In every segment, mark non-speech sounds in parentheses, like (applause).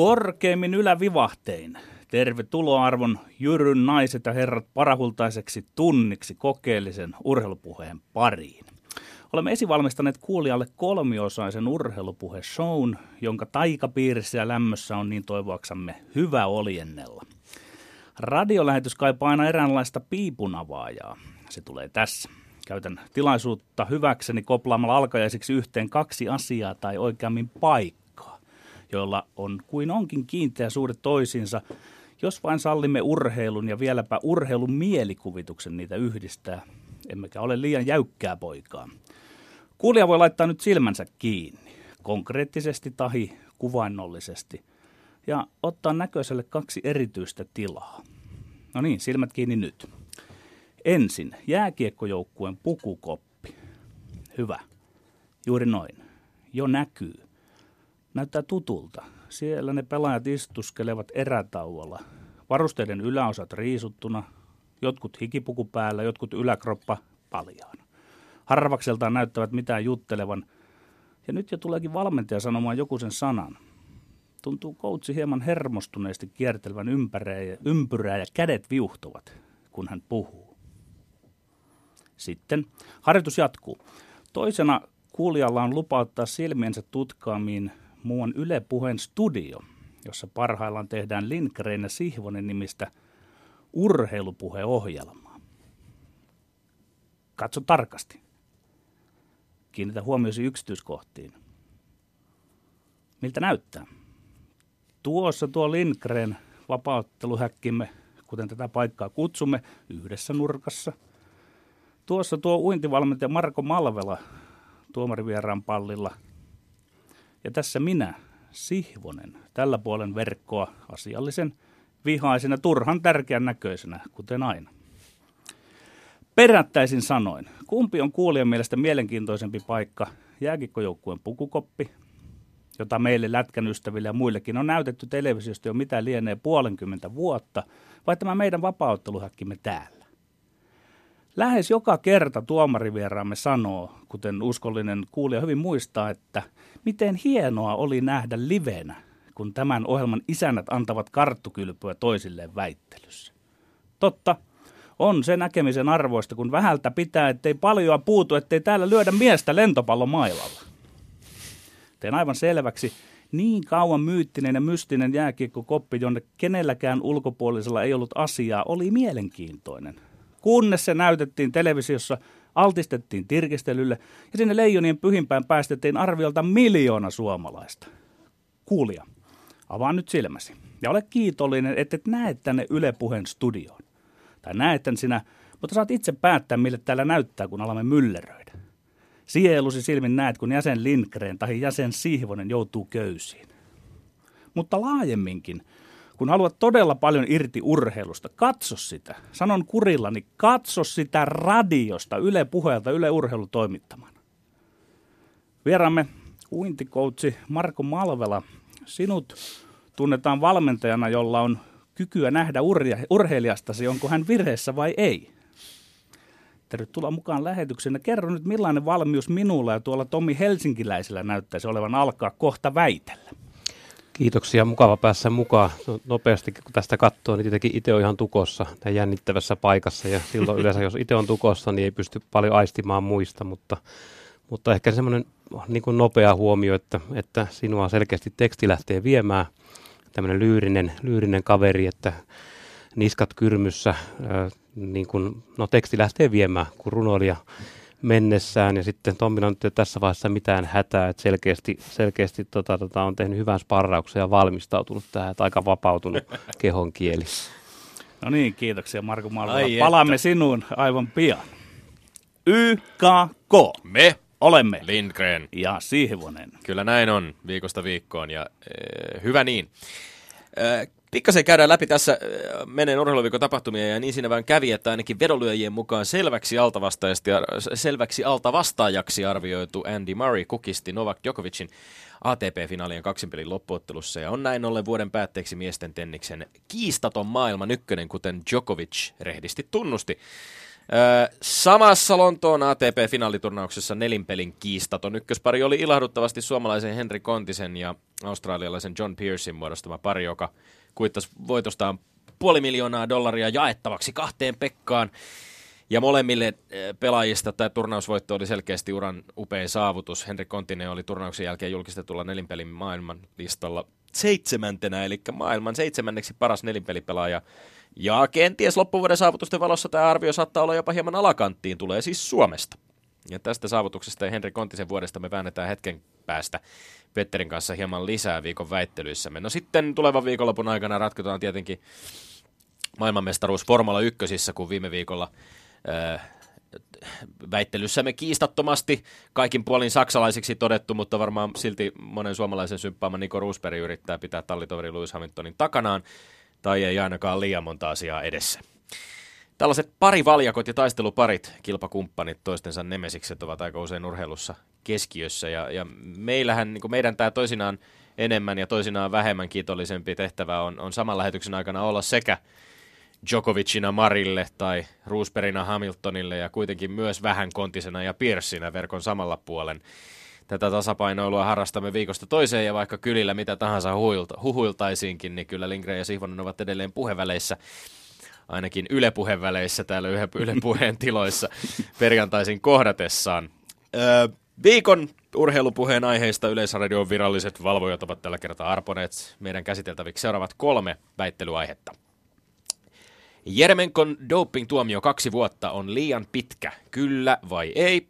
Korkeimmin ylävivahtein. Tervetuloa arvon Jyryn naiset ja herrat parahultaiseksi tunniksi kokeellisen urheilupuheen pariin. Olemme esivalmistaneet kuulijalle kolmiosaisen urheilupuhe-shown, jonka taikapiirissä ja lämmössä on niin toivoaksamme hyvä oljennella. Radiolähetys kaipaa aina eräänlaista piipunavaajaa. Se tulee tässä. Käytän tilaisuutta hyväkseni koplaamalla alkajaisiksi yhteen kaksi asiaa tai oikeammin paikkaa, joilla on kuin onkin kiinteä suhde toisiinsa, jos vain sallimme urheilun ja vieläpä urheilun mielikuvituksen niitä yhdistää, emmekä ole liian jäykkää poikaa. Kuulija voi laittaa nyt silmänsä kiinni, konkreettisesti tahi kuvainnollisesti, ja ottaa näköiselle kaksi erityistä tilaa. No niin, silmät kiinni nyt. Ensin jääkiekkojoukkueen pukukoppi. Hyvä. Juuri noin. Jo näkyy. Näyttää tutulta. Siellä ne pelaajat istuskelevat erätauolla. Varusteiden yläosat riisuttuna, jotkut hikipuku päällä, jotkut yläkroppa paljaana. Harvakseltaan näyttävät mitään juttelevan. Ja nyt jo tuleekin valmentaja sanomaan joku sen sanan. Tuntuu koutsi hieman hermostuneesti kiertelevän ympyrää ja kädet viuhtuvat, kun hän puhuu. Sitten harjoitus jatkuu. Toisena kuulijalla on lupa ottaa silmiensä tutkaamiin muun Yle Puheen studio, jossa parhaillaan tehdään Lindgren ja Sihvonen nimistä urheilupuheohjelmaa. Katso tarkasti. Kiinnitä huomiosi yksityiskohtiin. Miltä näyttää? Tuossa tuo Lindgren vapautteluhäkkimme, kuten tätä paikkaa kutsumme, yhdessä nurkassa. Tuossa tuo uintivalmentaja Marko Malvela tuomarivieraan pallilla. Ja tässä minä, Sihvonen, tällä puolen verkkoa asiallisen, vihaisena, turhan tärkeän näköisenä, kuten aina. Perättäisin sanoin, kumpi on kuulijan mielestä mielenkiintoisempi paikka, jääkikkojoukkueen pukukoppi, jota meille lätkän ystäville ja muillekin on näytetty televisiosta jo mitä lienee puolenkymmentä vuotta, vai tämä meidän vapautteluhäkkimme täällä? Lähes joka kerta tuomarivieraamme sanoo, kuten uskollinen kuulija hyvin muistaa, että miten hienoa oli nähdä livenä, kun tämän ohjelman isännät antavat karttukylpyä toisilleen väittelyssä. Totta, on se näkemisen arvoista, kun vähältä pitää, ettei paljoa puutu, ettei täällä lyödä miestä lentopallomailalla. Teen aivan selväksi, niin kauan myyttinen ja mystinen jääkiekkokoppi, jonne kenelläkään ulkopuolisella ei ollut asiaa, oli mielenkiintoinen. Kunnes se näytettiin televisiossa, altistettiin tirkistelylle ja sinne leijonien pyhimpään päästettiin arviolta miljoona suomalaista. Kuulija, avaa nyt silmäsi ja ole kiitollinen, että et näe tänne Yle Puheen studioon. Tai näet tän sinä, mutta saat itse päättää, mille täällä näyttää, kun alamme mylleröidä. Sielusi silmin näet, kun jäsen Lindgren tai jäsen Sihvonen joutuu köysiin. Mutta laajemminkin, kun haluat todella paljon irti urheilusta, katso sitä. Sanon kurillani, katso sitä radiosta, Yle Puheelta, Yle Urheilu toimittamana. Vieraamme uintikoutsi Marko Malvela, sinut tunnetaan valmentajana, jolla on kykyä nähdä urheilijastasi, onko hän virheessä vai ei. Tervetuloa mukaan lähetykseen. Kerro nyt, millainen valmius minulla ja tuolla Tommi Helsinkiläisellä näyttäisi olevan alkaa kohta väitellä. Kiitoksia, mukava päässä mukaan. No, nopeasti kun tästä katsoo, niin tietenkin itse on ihan tukossa ja jännittävässä paikassa. Ja silloin (laughs) yleensä, jos itse on tukossa, niin ei pysty paljon aistimaan muista, mutta, mutta ehkä semmoinen niin kuin nopea huomio, että, että sinua selkeästi teksti lähtee viemään. Tämmöinen lyyrinen, lyyrinen kaveri, että niskat kyrmyssä, niin kuin, no teksti lähtee viemään, kun runoilija mennessään ja sitten Tommilla on nyt tässä vaiheessa mitään hätää, että selkeästi, selkeästi tota, tota, on tehnyt hyvän sparrauksen ja valmistautunut tähän, että aika vapautunut (laughs) kehon kieli. No niin, kiitoksia Marko Malvola. Palaamme sinuun aivan pian. YKK. Me olemme. Lindgren. Ja Sihvonen. Kyllä näin on viikosta viikkoon ja e, hyvä niin. E, Pikkasen käydään läpi tässä äh, meneen urheiluviikon tapahtumia ja niin siinä vain kävi, että ainakin vedonlyöjien mukaan selväksi, selväksi altavastaajaksi arvioitu Andy Murray kukisti Novak Djokovicin ATP-finaalien kaksinpelin loppuottelussa ja on näin ollen vuoden päätteeksi miesten tenniksen kiistaton maailman ykkönen, kuten Djokovic rehdisti tunnusti. samassa Lontoon ATP-finaaliturnauksessa nelinpelin kiistaton ykköspari oli ilahduttavasti suomalaisen Henri Kontisen ja australialaisen John Pearsin muodostama pari, joka kuittasi voitostaan puoli miljoonaa dollaria jaettavaksi kahteen Pekkaan. Ja molemmille pelaajista tämä turnausvoitto oli selkeästi uran upein saavutus. Henri Kontinen oli turnauksen jälkeen julkistetulla nelinpelin maailman listalla seitsemäntenä, eli maailman seitsemänneksi paras nelinpelipelaaja. Ja kenties loppuvuoden saavutusten valossa tämä arvio saattaa olla jopa hieman alakanttiin, tulee siis Suomesta. Ja tästä saavutuksesta ja Henri Kontisen vuodesta me väännetään hetken päästä Petterin kanssa hieman lisää viikon väittelyissämme. No sitten tulevan viikonlopun aikana ratkotaan tietenkin maailmanmestaruus Formula 1, kun viime viikolla äh, väittelyssämme kiistattomasti kaikin puolin saksalaisiksi todettu, mutta varmaan silti monen suomalaisen symppaama Niko Roosberg yrittää pitää tallitoveri Lewis Hamiltonin takanaan, tai ei ainakaan liian monta asiaa edessä. Tällaiset parivaljakot ja taisteluparit, kilpakumppanit, toistensa nemesikset ovat aika usein urheilussa keskiössä, ja, ja meillähän, niin meidän tämä toisinaan enemmän ja toisinaan vähemmän kiitollisempi tehtävä on, on saman lähetyksen aikana olla sekä Djokovicina Marille tai Roosbergina Hamiltonille ja kuitenkin myös vähän kontisena ja Piercinä verkon samalla puolen. Tätä tasapainoilua harrastamme viikosta toiseen ja vaikka kylillä mitä tahansa huhuilta, huhuiltaisiinkin, niin kyllä Lindgren ja Sihvonen ovat edelleen puheväleissä ainakin ylepuheväleissä täällä Yle Puheen tiloissa perjantaisin kohdatessaan. Öö, viikon urheilupuheen aiheista Yleisradion viralliset valvojat ovat tällä kertaa arponeet meidän käsiteltäviksi seuraavat kolme väittelyaihetta. Jeremenkon doping-tuomio kaksi vuotta on liian pitkä, kyllä vai ei?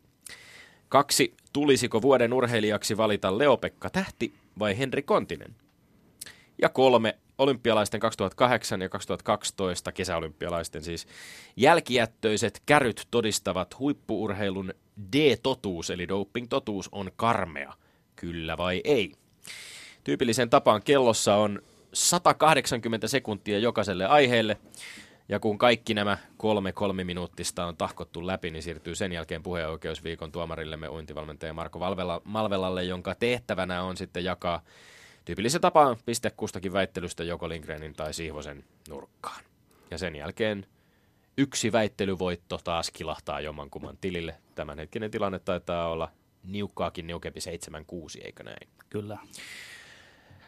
Kaksi, tulisiko vuoden urheilijaksi valita Leopekka Tähti vai Henri Kontinen? Ja kolme, olympialaisten 2008 ja 2012 kesäolympialaisten siis jälkijättöiset käryt todistavat huippuurheilun D-totuus, eli doping-totuus on karmea, kyllä vai ei? Tyypillisen tapaan kellossa on 180 sekuntia jokaiselle aiheelle. Ja kun kaikki nämä kolme kolme minuuttista on tahkottu läpi, niin siirtyy sen jälkeen puheenoikeusviikon tuomarillemme uintivalmentaja Marko Malvelalle, jonka tehtävänä on sitten jakaa tyypillisen tapaan piste kustakin väittelystä joko Lindgrenin tai Sihvosen nurkkaan. Ja sen jälkeen yksi väittelyvoitto taas kilahtaa jommankumman tilille. Tämänhetkinen tilanne taitaa olla niukkaakin niukempi 7-6, eikö näin? Kyllä.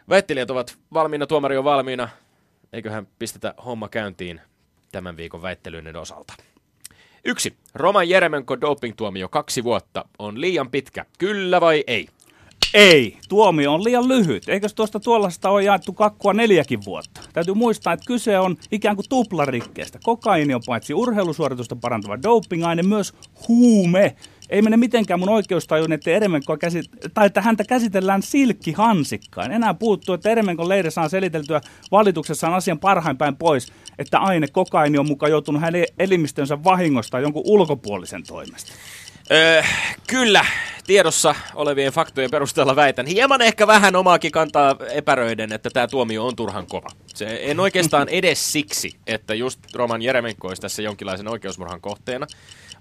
Väittelijät ovat valmiina, tuomari on valmiina. Eiköhän pistetä homma käyntiin tämän viikon väittelyiden osalta. Yksi. Roman Jeremenko doping-tuomio kaksi vuotta on liian pitkä. Kyllä vai ei? Ei, tuomio on liian lyhyt. Eikös tuosta tuollaista ole jaettu kakkua neljäkin vuotta? Täytyy muistaa, että kyse on ikään kuin tuplarikkeestä. Kokaini on paitsi urheilusuoritusta parantava dopingaine, myös huume ei mene mitenkään mun oikeustajun, että käsit- tai että häntä käsitellään silkkihansikkain. Enää puuttuu, että Eremenkon leiri saa seliteltyä valituksessaan asian parhain päin pois, että aine kokaini on mukaan joutunut hänen elimistönsä vahingosta jonkun ulkopuolisen toimesta. Öö, kyllä, tiedossa olevien faktojen perusteella väitän hieman ehkä vähän omaakin kantaa epäröiden, että tämä tuomio on turhan kova. Se en oikeastaan (laughs) edes siksi, että just Roman Jeremenko olisi tässä jonkinlaisen oikeusmurhan kohteena,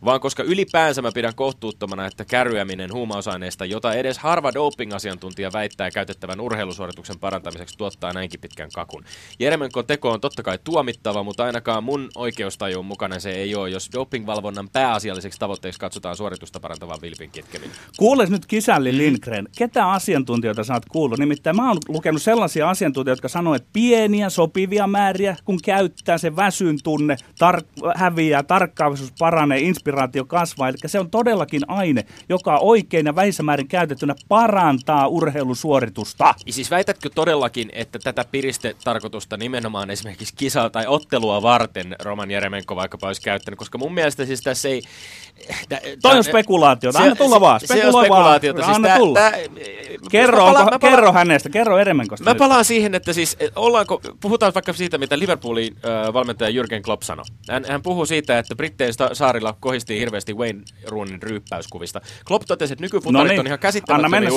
vaan koska ylipäänsä mä pidän kohtuuttomana, että kärryäminen huumausaineista, jota edes harva doping-asiantuntija väittää käytettävän urheilusuorituksen parantamiseksi, tuottaa näinkin pitkän kakun. Jeremenko teko on totta kai tuomittava, mutta ainakaan mun oikeustajun mukana se ei ole, jos dopingvalvonnan pääasialliseksi tavoitteeksi katsotaan suoritusta parantavan vilpin kitkeminen. Kuules nyt kisälli Lindgren, ketä asiantuntijoita sä oot kuullut? Nimittäin mä oon lukenut sellaisia asiantuntijoita, jotka sanoo, että pieniä sopivia määriä, kun käyttää se väsyn tunne, tar- häviää, tarkkaavaisuus paranee, inspiraatio kasvaa. Eli se on todellakin aine, joka oikein ja väisämäärin käytettynä parantaa urheilusuoritusta. Ja siis väitätkö todellakin, että tätä piristetarkoitusta nimenomaan esimerkiksi kisaa tai ottelua varten Roman Jeremenko vaikkapa olisi käyttänyt? Koska mun mielestä siis tässä ei... Toi on spekulaatiota, anna tulla vaan. Se on spekulaatiota. Siis Anna tää, tulla. Tää, Kerro, palaan- onko, palaan- kerro hänestä, kerro Eremenkosta. Mä nyt. palaan siihen, että siis et ollaanko, puhutaan vaikka siitä, mitä Liverpoolin äh, valmentaja Jürgen Klopp sanoi. Hän, hän puhuu siitä, että Brittein saarilla kohistiin hirveästi Wayne Roonin ryyppäyskuvista. Klopp totesi, että nykyfutarit Noniin, on ihan käsittämättömiä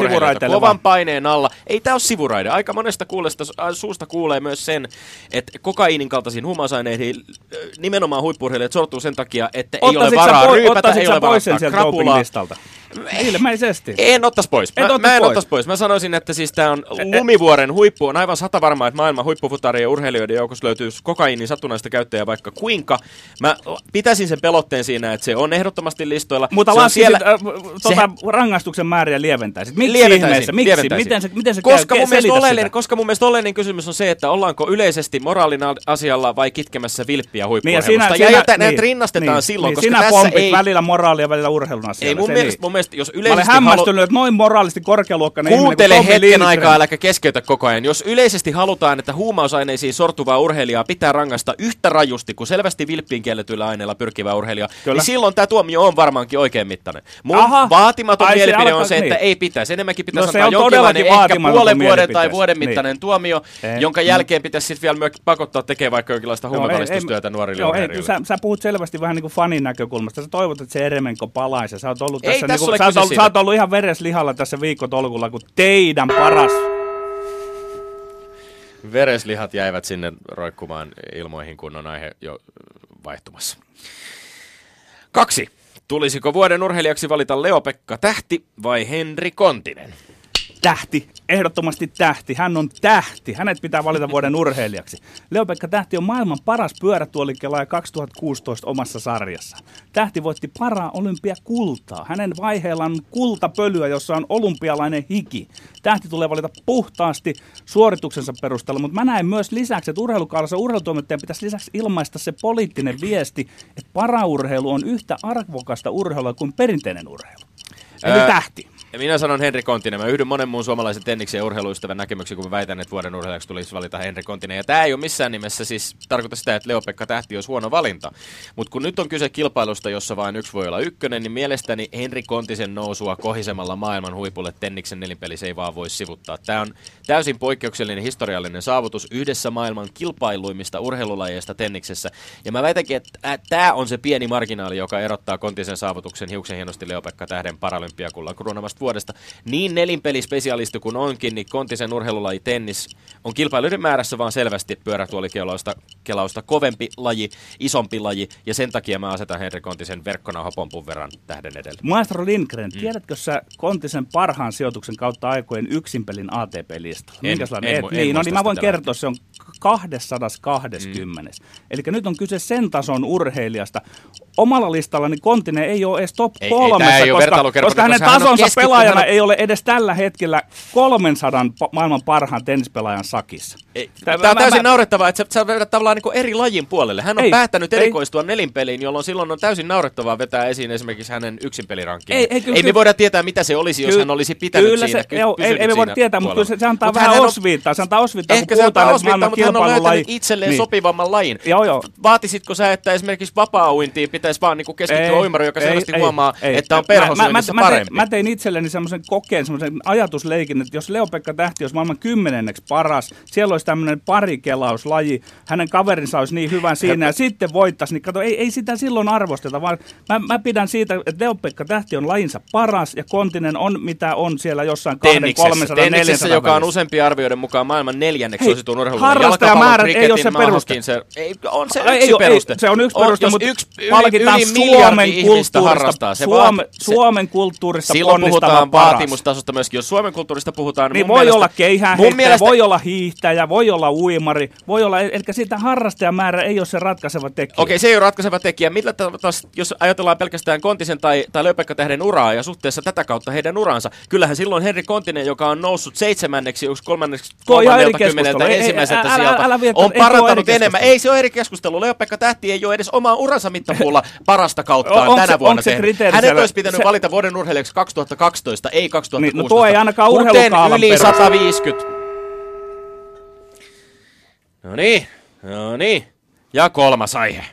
kovan paineen alla. Ei tämä ole sivuraide. Aika monesta kuulesta, äh, suusta kuulee myös sen, että kokaiinin kaltaisiin huumausaineisiin, äh, nimenomaan huippurheilijat sortuu sen takia, että ei Ottaisitko ole varaa ryypätä, ei ole varaa krapulaa. Ilmeisesti. En ottais pois. Mä, otta mä en pois. ottais pois. Mä sanoisin, että siis tää on lumivuoren huippu. On aivan sata varmaa, että maailman huippufutarien ja urheilijoiden joukossa löytyy kokaiinin satunnaista käyttäjää vaikka kuinka. Mä pitäisin sen pelotteen siinä, että se on ehdottomasti listoilla. Mutta se laskisit siellä... äh, tota, rangaistuksen määriä lieventäisit. Miksi Lieventäisin, ihmeessä? Miksi? lieventäisin. Miten se, miten se koska, käy? mun mielestä oleellinen, koska mun mielestä oleellinen kysymys on se, että ollaanko yleisesti moraalin asialla vai kitkemässä vilppiä huippuurheilusta. ja joten näitä rinnastetaan silloin, niin, koska sinä tässä pompit ei... välillä moraalia välillä urheilun asialla. Ei mun se mielestä, niin. mun mielestä, jos Mä olen yleisesti hämmästynyt, että noin moraalisti korkealuokkainen ihminen kuin Kuuntele Tommi hetken aikaa, äläkä keskeytä koko ajan. Jos yleisesti halutaan, että huumausaineisiin sortuvaa urheilijaa pitää rangasta yhtä rajusti kuin selvästi vilppiin kielletyillä aineilla pyrkivää urheilijaa, Kyllä. niin silloin tämä tuomio on varmaankin oikein mittainen. Mun Aha. vaatimaton Ai se mielipide alkaa- on se, että niin. ei pitäisi. Enemmänkin pitäisi No se antaa on jonkinlainen ehkä puolen vuoden tai vuoden Niin. mittainen tuomio, Ei. jonka jälkeen pitäisi sitten vielä myös pakottaa tekemään vaikka jonkinlaista ei- nuorille joo, ei, urheilijoille. sä, sä, puhut selvästi vähän niin kuin fanin näkökulmasta. Sä toivot, että se Eremenko palaisi. Sä oot ollut, Ei tässä, tässä niin ole sä, oot siitä. sä oot ollut ihan vereslihalla tässä viikkotolkulla, kun teidän paras Vereslihat jäivät sinne roikkumaan ilmoihin, kun on aihe jo vaihtumassa. Kaksi. Tulisiko vuoden urheilijaksi valita Leo-Pekka Tähti vai Henri Kontinen? Tähti, ehdottomasti tähti. Hän on tähti. Hänet pitää valita vuoden urheilijaksi. Leo-Pekka Tähti on maailman paras pyörätuolikelaaja 2016 omassa sarjassa. Tähti voitti paraa olympiakultaa. Hänen vaiheellaan on kultapölyä, jossa on olympialainen hiki. Tähti tulee valita puhtaasti suorituksensa perusteella, mutta mä näen myös lisäksi, että urheilukaudessa urheilutoimittajan pitäisi lisäksi ilmaista se poliittinen viesti, että paraurheilu on yhtä arvokasta urheilua kuin perinteinen urheilu. Eli tähti. Ja minä sanon Henri Kontinen. Mä yhdyn monen muun suomalaisen tenniksen ja urheiluystävän näkemyksiin, kun mä väitän, että vuoden urheilijaksi tulisi valita Henri Kontinen. Ja tämä ei ole missään nimessä siis tarkoita sitä, että Leo-Pekka Tähti olisi huono valinta. Mutta kun nyt on kyse kilpailusta, jossa vain yksi voi olla ykkönen, niin mielestäni Henri Kontisen nousua kohisemalla maailman huipulle tenniksen nelinpelissä ei vaan voi sivuttaa. Tämä on täysin poikkeuksellinen historiallinen saavutus yhdessä maailman kilpailuimmista urheilulajeista tenniksessä. Ja mä väitänkin, että tämä on se pieni marginaali, joka erottaa Kontisen saavutuksen hiuksen hienosti Leo-Pekka Tähden paralympiakullan kruunamasta vuodesta. Niin nelinpelispesialisti kuin onkin, niin Kontisen urheilulaji tennis on kilpailuiden määrässä vaan selvästi pyörätuolikelausta kelausta kovempi laji, isompi laji, ja sen takia mä asetan Henri Kontisen verkkonauhapompun verran tähden edelle. Maestro Lindgren, Mm. tiedätkö sä Kontisen parhaan sijoituksen kautta aikojen yksinpelin ATP-listalla? En- Minkälainen? en en niin, no muista niin mä voin kertoa, se on 220. Mm. Eli nyt on kyse sen tason urheilijasta. Omalla listallani Kontinen ei ole edes top Ei- ei, kolmessa, ei ole koska, vertailukelpoinen, koska hänen tasonsa pelaajana hän on- ei ole edes tällä hetkellä 300 pa- maailman parhaan tennispelaajan sakissa. Ei, Tää- Tämä on täysin mä- naurettavaa, että sä, sä vedät tavallaan niin eri lajin puolelle. Hän on Ei, päättänyt ei. erikoistua nelinpeliin, jolloin silloin on täysin naurettavaa vetää esiin esimerkiksi hänen yksinpelirankkiaan. Ei, ei, kyllä- ei me voida tietää, mitä se olisi, jos hän olisi pitänyt kyllä siinä. se, ky- joo, ei, ei me voida tietää, mutta kyllä se, se antaa Mut vähän osviittaa. Se antaa osviittaa, Ehkä se antaa osviittaa, mutta hän on löytänyt itselleen niin. sopivamman lajin. Joo, joo. Vaatisitko sä, että esimerkiksi vapaa-uintiin pitäisi vaan niin keskittyä uimaruun, joka selvästi huomaa, että on perhosyönnissä mä, mä, parempi? Mä, mä tein itselleni semmoisen kokeen, semmoisen ajatusleikin, että jos Leo-Pekka Tähti olisi maailman kymmenenneksi paras, siellä olisi tämmöinen parikelauslaji, hänen kaverinsa olisi niin hyvä siinä ja sitten voittaisi, niin kato, ei, ei sitä silloin arvosteta, vaan mä, mä pidän siitä, että Leo-Pekka Tähti on lajinsa paras ja Kontinen on mitä on siellä jossain 200, Tenniksessä, 300, tenniksessä 400 joka on usempien arvioiden mukaan maailman neljänneksi suosituin urheilu. harrastajamäärät ei ole se peruste. Se, ei, on se Ei, yksi ei ole- ei, peruste. se on yksi peruste, jos mutta yksi, yli, palkitaan yli Suomen kulttuurista, harrastaa. Se Suome, vaati- se- Suomen kulttuurista Silloin puhutaan paras. vaatimustasosta myöskin. Jos Suomen kulttuurista puhutaan, Niin mun voi mielestä, olla keihään mun mielestä, voi olla hiihtäjä, voi olla uimari, voi olla, eli sitä harrastajamäärä ei ole se ratkaiseva tekijä. Okei, se ei ole ratkaiseva tekijä. Millä taas, jos ajatellaan pelkästään Kontisen tai, tai Lööpekka Tähden uraa ja suhteessa tätä kautta heidän uransa, kyllähän silloin Henri Kontinen, joka on noussut seitsemänneksi, yksi kolmanneksi, kolmannelta kymmeneltä ensimmäiseltä sieltä, on parantanut enemmän. Ei se ole eri keskustelu. Lööpekka Tähti ei ole edes omaa uransa mittapuulla parasta kauttaan On- tänä se- vuonna se tehnyt. Hänet siellä- olisi pitänyt se- valita vuoden urheilijaksi 2012, ei 2016. Niin, no tuo ei ainakaan Kuten urheilukaavan yli peruste. 150. No niin, no niin. Ja kolmas aihe.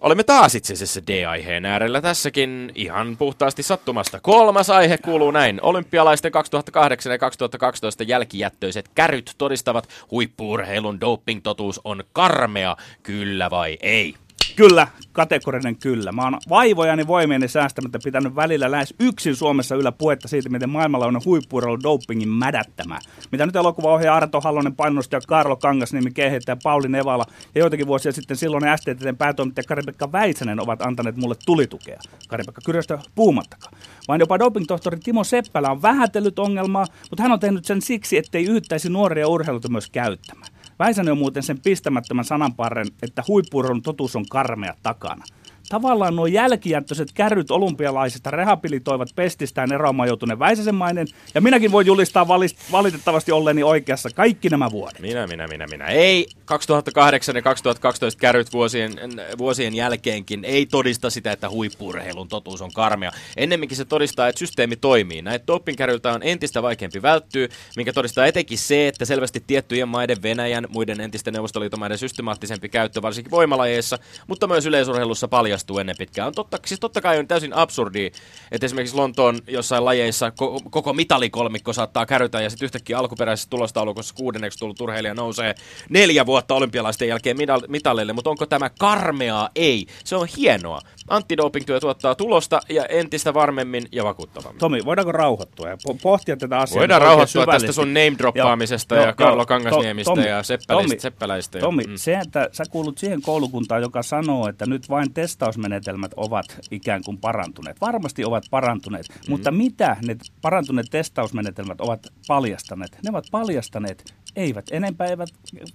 Olemme taas itse asiassa D-aiheen äärellä tässäkin ihan puhtaasti sattumasta. Kolmas aihe kuuluu näin. Olympialaisten 2008 ja 2012 jälkijättöiset käryt todistavat huippuurheilun doping-totuus on karmea, kyllä vai ei? Kyllä, kategorinen kyllä. Mä oon vaivojani voimieni säästämättä pitänyt välillä lähes yksin Suomessa yllä puhetta siitä, miten maailmalla on huippuurheilu dopingin mädättämä. Mitä nyt elokuvaohjaaja Arto Hallonen ja Karlo Kangasniemi kehittää Pauli Nevala ja joitakin vuosia sitten silloin STTn päätoimittaja Kari-Pekka Väisänen ovat antaneet mulle tulitukea. Kari-Pekka Kyröstä puhumattakaan. Vaan jopa dopingtohtori Timo Seppälä on vähätellyt ongelmaa, mutta hän on tehnyt sen siksi, ettei yhtäisi nuoria urheiluta myös käyttämään. Väisänen on muuten sen pistämättömän sananparren, että huippuurheilun totuus on karmea takana. Tavallaan nuo jälkijättöiset kärryt olympialaisista rehabilitoivat pestistään eroamaan joutuneen Väisäsenmainen, ja minäkin voin julistaa valitettavasti olleeni oikeassa kaikki nämä vuodet. Minä, minä, minä, minä. Ei 2008 ja 2012 kärryt vuosien, vuosien jälkeenkin ei todista sitä, että huippuurheilun totuus on karmea. Ennemminkin se todistaa, että systeemi toimii. Näitä dopingkärryltä on entistä vaikeampi välttyä, minkä todistaa etenkin se, että selvästi tiettyjen maiden Venäjän, muiden entisten neuvostoliiton maiden systemaattisempi käyttö, varsinkin voimalajeissa, mutta myös yleisurheilussa paljon paljastuu ennen pitkään. On totta, siis totta kai on täysin absurdi, että esimerkiksi Lontoon jossain lajeissa ko- koko mitalikolmikko saattaa kärrytä ja sitten yhtäkkiä alkuperäisessä tulostaulukossa kuudenneksi tullut urheilija nousee neljä vuotta olympialaisten jälkeen mitalleille, mutta onko tämä karmeaa? Ei. Se on hienoa. Antidoping-työ tuottaa tulosta ja entistä varmemmin ja vakuuttavammin. Tomi, voidaanko rauhoittua ja pohtia tätä asiaa? Voidaan rauhoittua tästä sun name-droppaamisesta ja, ja Karlo Kangasniemistä Tomi, ja seppäläistä. Tomi, seppäläistä. Tomi, mm. se, että sä kuulut siihen koulukuntaan, joka sanoo, että nyt vain testausmenetelmät ovat ikään kuin parantuneet. Varmasti ovat parantuneet, mm. mutta mitä ne parantuneet testausmenetelmät ovat paljastaneet? Ne ovat paljastaneet eivät enempää, eivät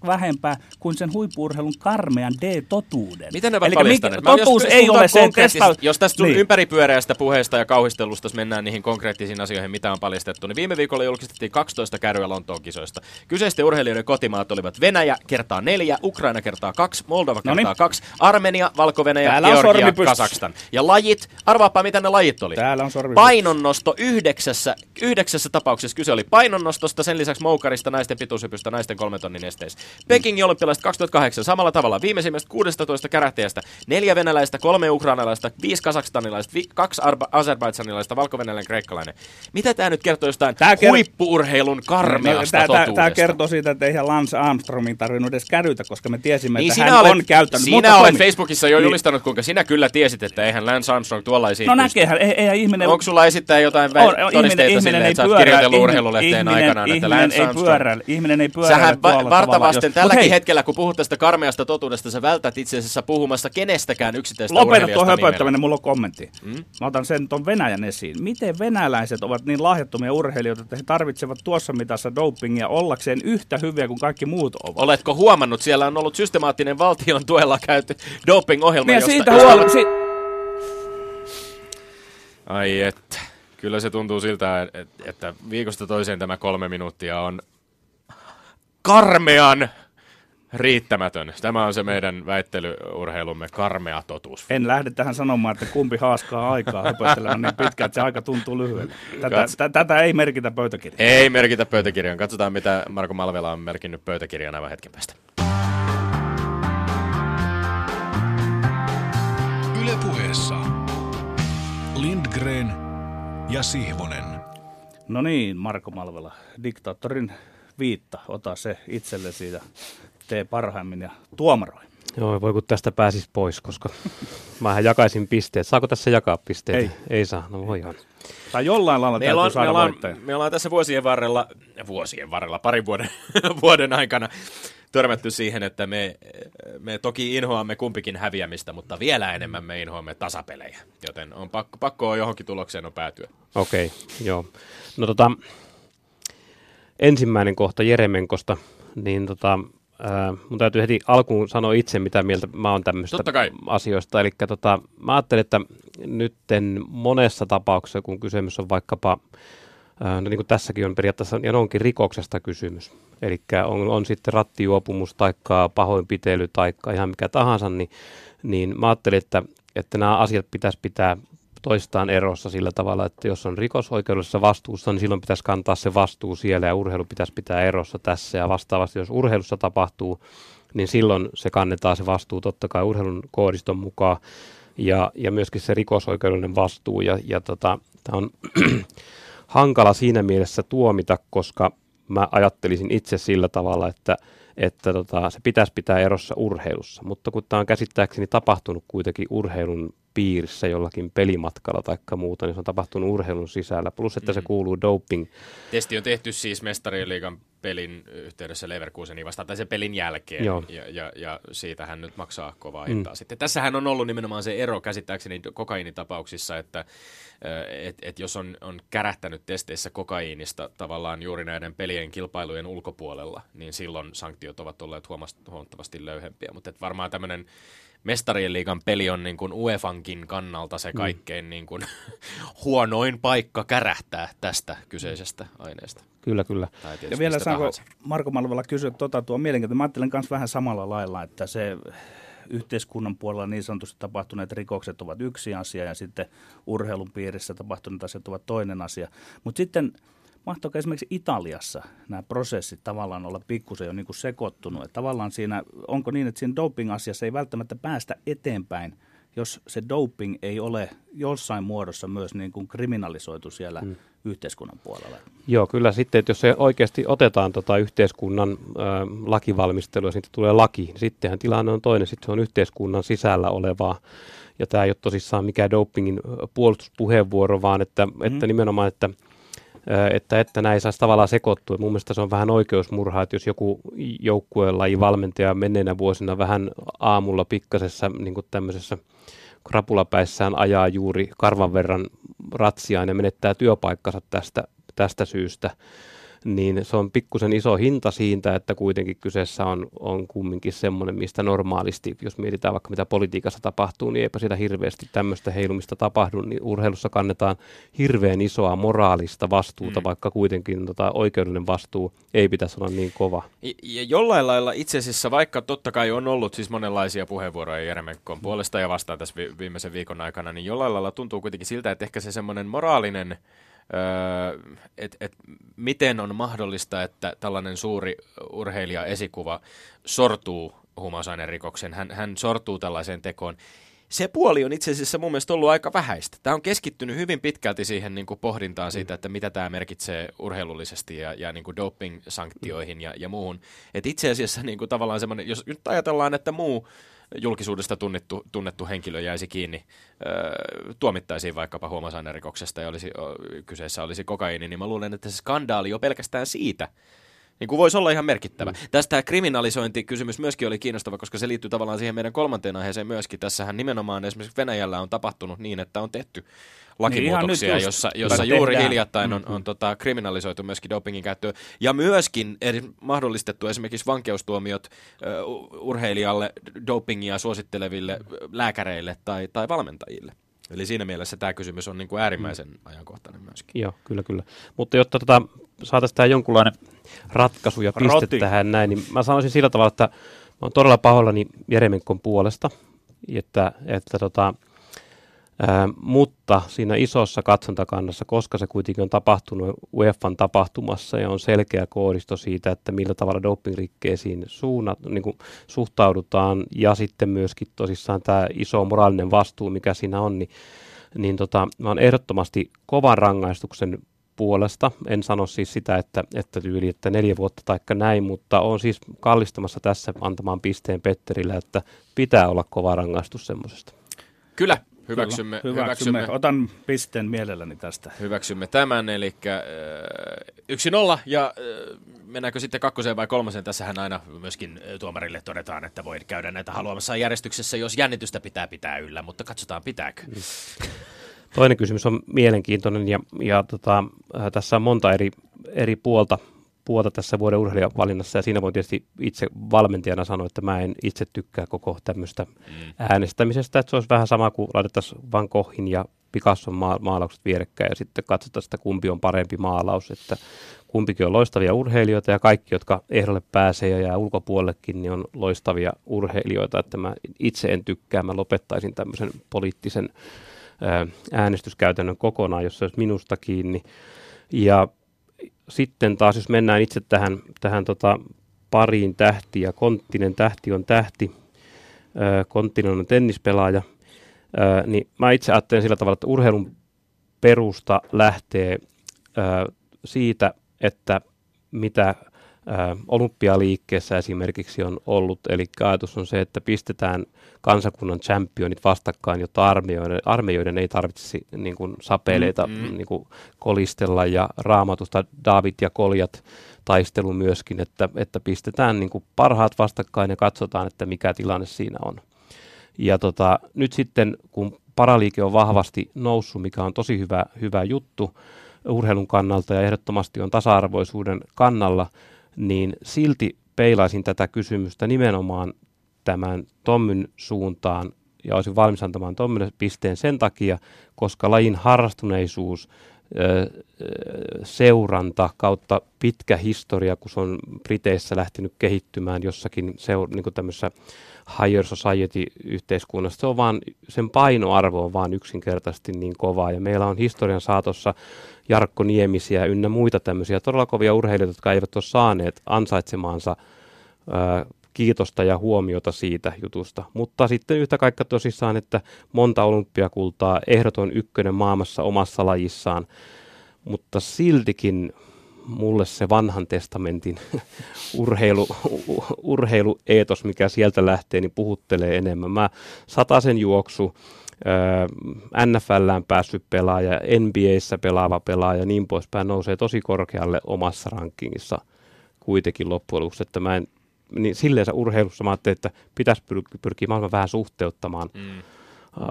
vähempää kuin sen huippuurheilun karmean D-totuuden. Miten ne ovat paljastaneet? Totuus jos, ei ole se testaus... Jos tästä niin. ympäripyöreästä puheesta ja kauhistelusta mennään niihin konkreettisiin asioihin, mitä on paljastettu, niin viime viikolla julkistettiin 12 kärryä Lontoon kisoista. Kyseisten urheilijoiden kotimaat olivat Venäjä kertaa neljä, Ukraina kertaa kaksi, Moldova kertaa Noniin. kaksi, Armenia, Valko-Venäjä, Georgia, Kazakstan. Ja lajit, arvaappa mitä ne lajit oli. Täällä on Painonnosto yhdeksässä, yhdeksässä tapauksessa kyse oli painonnostosta, sen lisäksi moukarista, naisten pituushypystä, naisten kolmen tonnin esteissä. Pekingin olympialaiset 2008 samalla tavalla. Viimeisimmästä 16 kärähtäjästä neljä venäläistä, kolme ukrainalaista, viisi kasakstanilaista, vi- kaksi arba- azerbaidsanilaista, valko-venäläinen, kreikkalainen. Mitä tämä nyt kertoo jostain tää ker- huippuurheilun karmeasta no, totuudesta? Tämä kertoo siitä, että eihän Lance Armstrongin tarvinnut edes kärytä, koska me tiesimme, niin että hän olet, on käyttänyt. Sinä mutta olet toimi. Facebookissa jo niin. julistanut, kuinka sinä kyllä tiesit, että eihän Lance Armstrong tuollaisiin No näkeehän, ei, ei, ihminen... Onko sulla esittää jotain on, on, todisteita ihminen, sille, ihminen että sä oot kirjoitellut urheilulehteen aikanaan, että Lance Armstrong... Ihminen ei pyörä. Sähän varta vasten tälläkin hei. hetkellä, kun puhut tästä karmeasta totuudesta, sä vältät itse asiassa puhumassa kenestäkään yksittäistä Lopeta tuo höpöttäminen, mulla on kommentti. Mm? Mä otan sen tuon Venäjän esiin. Miten venäläiset ovat niin lahjattomia urheilijoita, että he tarvitsevat tuossa mitassa dopingia ollakseen yhtä hyviä kuin kaikki muut ovat? Oletko huomannut, siellä on ollut systemaattinen valtion tuella käyty doping-ohjelma, josta... Siitä huol- si- Ai että. Kyllä se tuntuu siltä, että viikosta toiseen tämä kolme minuuttia on karmean riittämätön. Tämä on se meidän väittelyurheilumme karmea totuus. En lähde tähän sanomaan, että kumpi haaskaa aikaa höpöttelemään niin pitkään, että se aika tuntuu lyhyelle. Tätä, Kats... tätä ei merkitä pöytäkirjaan. Ei merkitä pöytäkirjaan. Katsotaan, mitä Marko Malvela on merkinnyt pöytäkirjaan aivan hetken päästä. Ylepuheessa Lindgren ja Sihvonen. No niin, Marko Malvela, diktaattorin viitta, ota se itsellesi ja tee parhaimmin ja tuomaroi. Joo, voi kun tästä pääsis pois, koska (laughs) mä jakaisin pisteet. Saako tässä jakaa pisteet? Ei. Ei saa, no voihan. Tai jollain lailla meillä on, saada meillä on, me ollaan tässä vuosien varrella, vuosien varrella, parin vuoden, (laughs) vuoden aikana törmätty siihen, että me, me toki inhoamme kumpikin häviämistä, mutta vielä enemmän me inhoamme tasapelejä. Joten on pakko, pakko on johonkin tulokseen on päätyä. Okei, okay, joo. No tota, ensimmäinen kohta Jeremenkosta, niin tota, ää, mun täytyy heti alkuun sanoa itse, mitä mieltä mä oon tämmöistä asioista. Eli tota, mä ajattelin, että nytten monessa tapauksessa, kun kysymys on vaikkapa, no niin kuin tässäkin on periaatteessa, ja onkin rikoksesta kysymys. Eli on, on sitten rattijuopumus, tai pahoinpitely, tai ihan mikä tahansa, niin, niin mä ajattelin, että, että nämä asiat pitäisi pitää toistaan erossa sillä tavalla, että jos on rikosoikeudellisessa vastuussa, niin silloin pitäisi kantaa se vastuu siellä ja urheilu pitäisi pitää erossa tässä. Ja vastaavasti, jos urheilussa tapahtuu, niin silloin se kannetaan se vastuu totta kai urheilun koodiston mukaan ja, ja myöskin se rikosoikeudellinen vastuu. Ja, ja tota, tämä on (clears throat) hankala siinä mielessä tuomita, koska mä ajattelisin itse sillä tavalla, että, että tota, se pitäisi pitää erossa urheilussa. Mutta kun tämä on käsittääkseni tapahtunut kuitenkin urheilun piirissä jollakin pelimatkalla tai muuta, niin se on tapahtunut urheilun sisällä. Plus, että mm. se kuuluu doping. Testi on tehty siis mestarien liigan pelin yhteydessä Leverkusenin vastaan, tai sen pelin jälkeen, Joo. ja, ja, ja siitä hän nyt maksaa kovaa hintaa. Mm. Sitten tässähän on ollut nimenomaan se ero käsittääkseni kokainitapauksissa, että et, et jos on, on kärähtänyt testeissä kokaiinista tavallaan juuri näiden pelien kilpailujen ulkopuolella, niin silloin sanktiot ovat olleet huomattavasti löyhempiä. Mutta varmaan tämmöinen mestarien liigan peli on niin kuin UEFankin kannalta se mm. kaikkein mm. niin kuin (laughs) huonoin paikka kärähtää tästä kyseisestä aineesta. Kyllä, kyllä. Ja vielä saanko Marko Malvalla kysyä, tuota, tuo mielenkiintoista. Mä ajattelen myös vähän samalla lailla, että se yhteiskunnan puolella niin sanotusti tapahtuneet rikokset ovat yksi asia ja sitten urheilun piirissä tapahtuneet asiat ovat toinen asia. Mutta sitten mahtoiko esimerkiksi Italiassa nämä prosessit tavallaan olla pikkusen jo niin kuin sekoittunut? Että tavallaan siinä, onko niin, että siinä doping-asiassa ei välttämättä päästä eteenpäin, jos se doping ei ole jossain muodossa myös niin kuin kriminalisoitu siellä mm. Yhteiskunnan puolella? Joo, kyllä sitten, että jos se oikeasti otetaan tota yhteiskunnan ö, lakivalmistelua ja sitten tulee laki, niin sittenhän tilanne on toinen, sitten se on yhteiskunnan sisällä olevaa. Ja tämä ei ole tosissaan mikään dopingin puolustuspuheenvuoro, vaan että, mm. että nimenomaan, että – että, että näin saisi tavallaan sekoittua. Mun mielestä se on vähän oikeusmurha, että jos joku joukkueen valmentaja menneinä vuosina vähän aamulla pikkasessa niin kuin tämmöisessä krapulapäissään ajaa juuri karvan verran ratsiaan ja menettää työpaikkansa tästä, tästä syystä, niin se on pikkusen iso hinta siitä, että kuitenkin kyseessä on, on kumminkin semmoinen, mistä normaalisti, jos mietitään vaikka mitä politiikassa tapahtuu, niin eipä sitä hirveästi tämmöistä heilumista tapahdu, niin urheilussa kannetaan hirveän isoa moraalista vastuuta, mm. vaikka kuitenkin tota, oikeudellinen vastuu ei pitäisi olla niin kova. Ja jollain lailla itse asiassa, vaikka totta kai on ollut siis monenlaisia puheenvuoroja Jeremenkon puolesta ja vastaan tässä vi- viimeisen viikon aikana, niin jollain lailla tuntuu kuitenkin siltä, että ehkä se semmoinen moraalinen että et miten on mahdollista, että tällainen suuri urheilija-esikuva sortuu huumausainerikoksen, hän, hän sortuu tällaiseen tekoon. Se puoli on itse asiassa mun mielestä ollut aika vähäistä. Tämä on keskittynyt hyvin pitkälti siihen niin kuin pohdintaan siitä, että mitä tämä merkitsee urheilullisesti ja, ja niin kuin doping-sanktioihin ja, ja muuhun. Et itse asiassa niin kuin tavallaan semmoinen, jos nyt ajatellaan, että muu julkisuudesta tunnettu, tunnettu henkilö jäisi kiinni, tuomittaisiin vaikkapa huumausainerikoksesta ja olisi, kyseessä olisi kokaiini, niin mä luulen, että se skandaali jo pelkästään siitä niin kuin voisi olla ihan merkittävä. Mm. Tästä kriminalisointikysymys myöskin oli kiinnostava, koska se liittyy tavallaan siihen meidän kolmanteen aiheeseen myöskin. Tässähän nimenomaan esimerkiksi Venäjällä on tapahtunut niin, että on tehty lakimuutoksia, niin jossa, jossa juuri tehdään. hiljattain on, on, on tota, kriminalisoitu myöskin dopingin käyttöä. Ja myöskin eri, mahdollistettu esimerkiksi vankeustuomiot uh, urheilijalle dopingia suositteleville lääkäreille tai, tai valmentajille. Eli siinä mielessä tämä kysymys on niin kuin äärimmäisen mm. ajankohtainen myöskin. Joo, kyllä, kyllä. Mutta jotta tota, saataisiin tämä jonkunlainen ratkaisu ja piste Roti. tähän näin, niin mä sanoisin sillä tavalla, että mä oon todella pahoillani Jeremenkon puolesta, että, että tota, ää, mutta siinä isossa katsontakannassa, koska se kuitenkin on tapahtunut UEFan tapahtumassa ja on selkeä koodisto siitä, että millä tavalla dopingrikkeisiin suunnat, niin kuin suhtaudutaan ja sitten myöskin tosissaan tämä iso moraalinen vastuu, mikä siinä on, niin, niin tota, mä oon ehdottomasti kovan rangaistuksen puolesta. En sano siis sitä, että, että tyyli, että neljä vuotta taikka näin, mutta on siis kallistamassa tässä antamaan pisteen Petterille, että pitää olla kova rangaistus semmoisesta. Kyllä, Hyväksymme, Kyllä, hyväksymme, hyväksymme. Otan pisteen mielelläni tästä. Hyväksymme tämän, eli äh, yksi nolla, ja äh, mennäänkö sitten kakkoseen vai kolmoseen? Tässähän aina myöskin tuomarille todetaan, että voi käydä näitä haluamassa järjestyksessä, jos jännitystä pitää pitää yllä, mutta katsotaan pitääkö. Mm. Toinen kysymys on mielenkiintoinen ja, ja tota, äh, tässä on monta eri, eri puolta, puolta tässä vuoden urheilijavalinnassa. Ja siinä voi tietysti itse valmentajana sanoa, että mä en itse tykkää koko tämmöistä mm. äänestämisestä, että se olisi vähän sama kuin laitettaisiin Van Goghin ja Picasson ma- maalaukset vierekkäin ja sitten katsotaan sitä kumpi on parempi maalaus, että kumpikin on loistavia urheilijoita ja kaikki, jotka ehdolle pääsee ja jää ulkopuolellekin, niin on loistavia urheilijoita, että mä itse en tykkää, mä lopettaisin tämmöisen poliittisen äänestyskäytännön kokonaan, jos se olisi minusta kiinni. Ja sitten taas, jos mennään itse tähän, tähän tota pariin tähtiä, Konttinen tähti on tähti, Konttinen on tennispelaaja, niin mä itse ajattelen sillä tavalla, että urheilun perusta lähtee siitä, että mitä olympialiikkeessä esimerkiksi on ollut. Eli ajatus on se, että pistetään kansakunnan championit vastakkain, jotta armeijoiden, armeijoiden ei tarvitsisi niin kuin sapeleita mm-hmm. niin kuin kolistella ja raamatusta David ja Koljat taistelu myöskin, että, että pistetään niin kuin parhaat vastakkain ja katsotaan, että mikä tilanne siinä on. Ja tota, nyt sitten, kun paraliike on vahvasti noussut, mikä on tosi hyvä, hyvä juttu urheilun kannalta ja ehdottomasti on tasa-arvoisuuden kannalla, niin silti peilaisin tätä kysymystä nimenomaan tämän Tommyn suuntaan ja olisin valmis antamaan Tommylle pisteen sen takia, koska lajin harrastuneisuus, seuranta kautta pitkä historia, kun se on Briteissä lähtenyt kehittymään jossakin seur- niin tämmöisessä higher society-yhteiskunnassa, se on vaan, sen painoarvo on vaan yksinkertaisesti niin kova. Ja meillä on historian saatossa Jarkko Niemisiä ynnä muita tämmöisiä todella kovia urheilijoita, jotka eivät ole saaneet ansaitsemaansa kiitosta ja huomiota siitä jutusta. Mutta sitten yhtä kaikka tosissaan, että monta olympiakultaa, ehdoton ykkönen maailmassa omassa lajissaan, mutta siltikin mulle se vanhan testamentin (laughs) urheilu, urheilueetos, mikä sieltä lähtee, niin puhuttelee enemmän. Mä sataisen juoksu, NFLään päässyt pelaaja, NBAssä pelaava pelaaja ja niin poispäin nousee tosi korkealle omassa rankingissa kuitenkin loppujen lopuksi, että mä en, niin silleen urheilussa mä ajattelin, että pitäisi pyr- pyrkiä maailman vähän suhteuttamaan mm.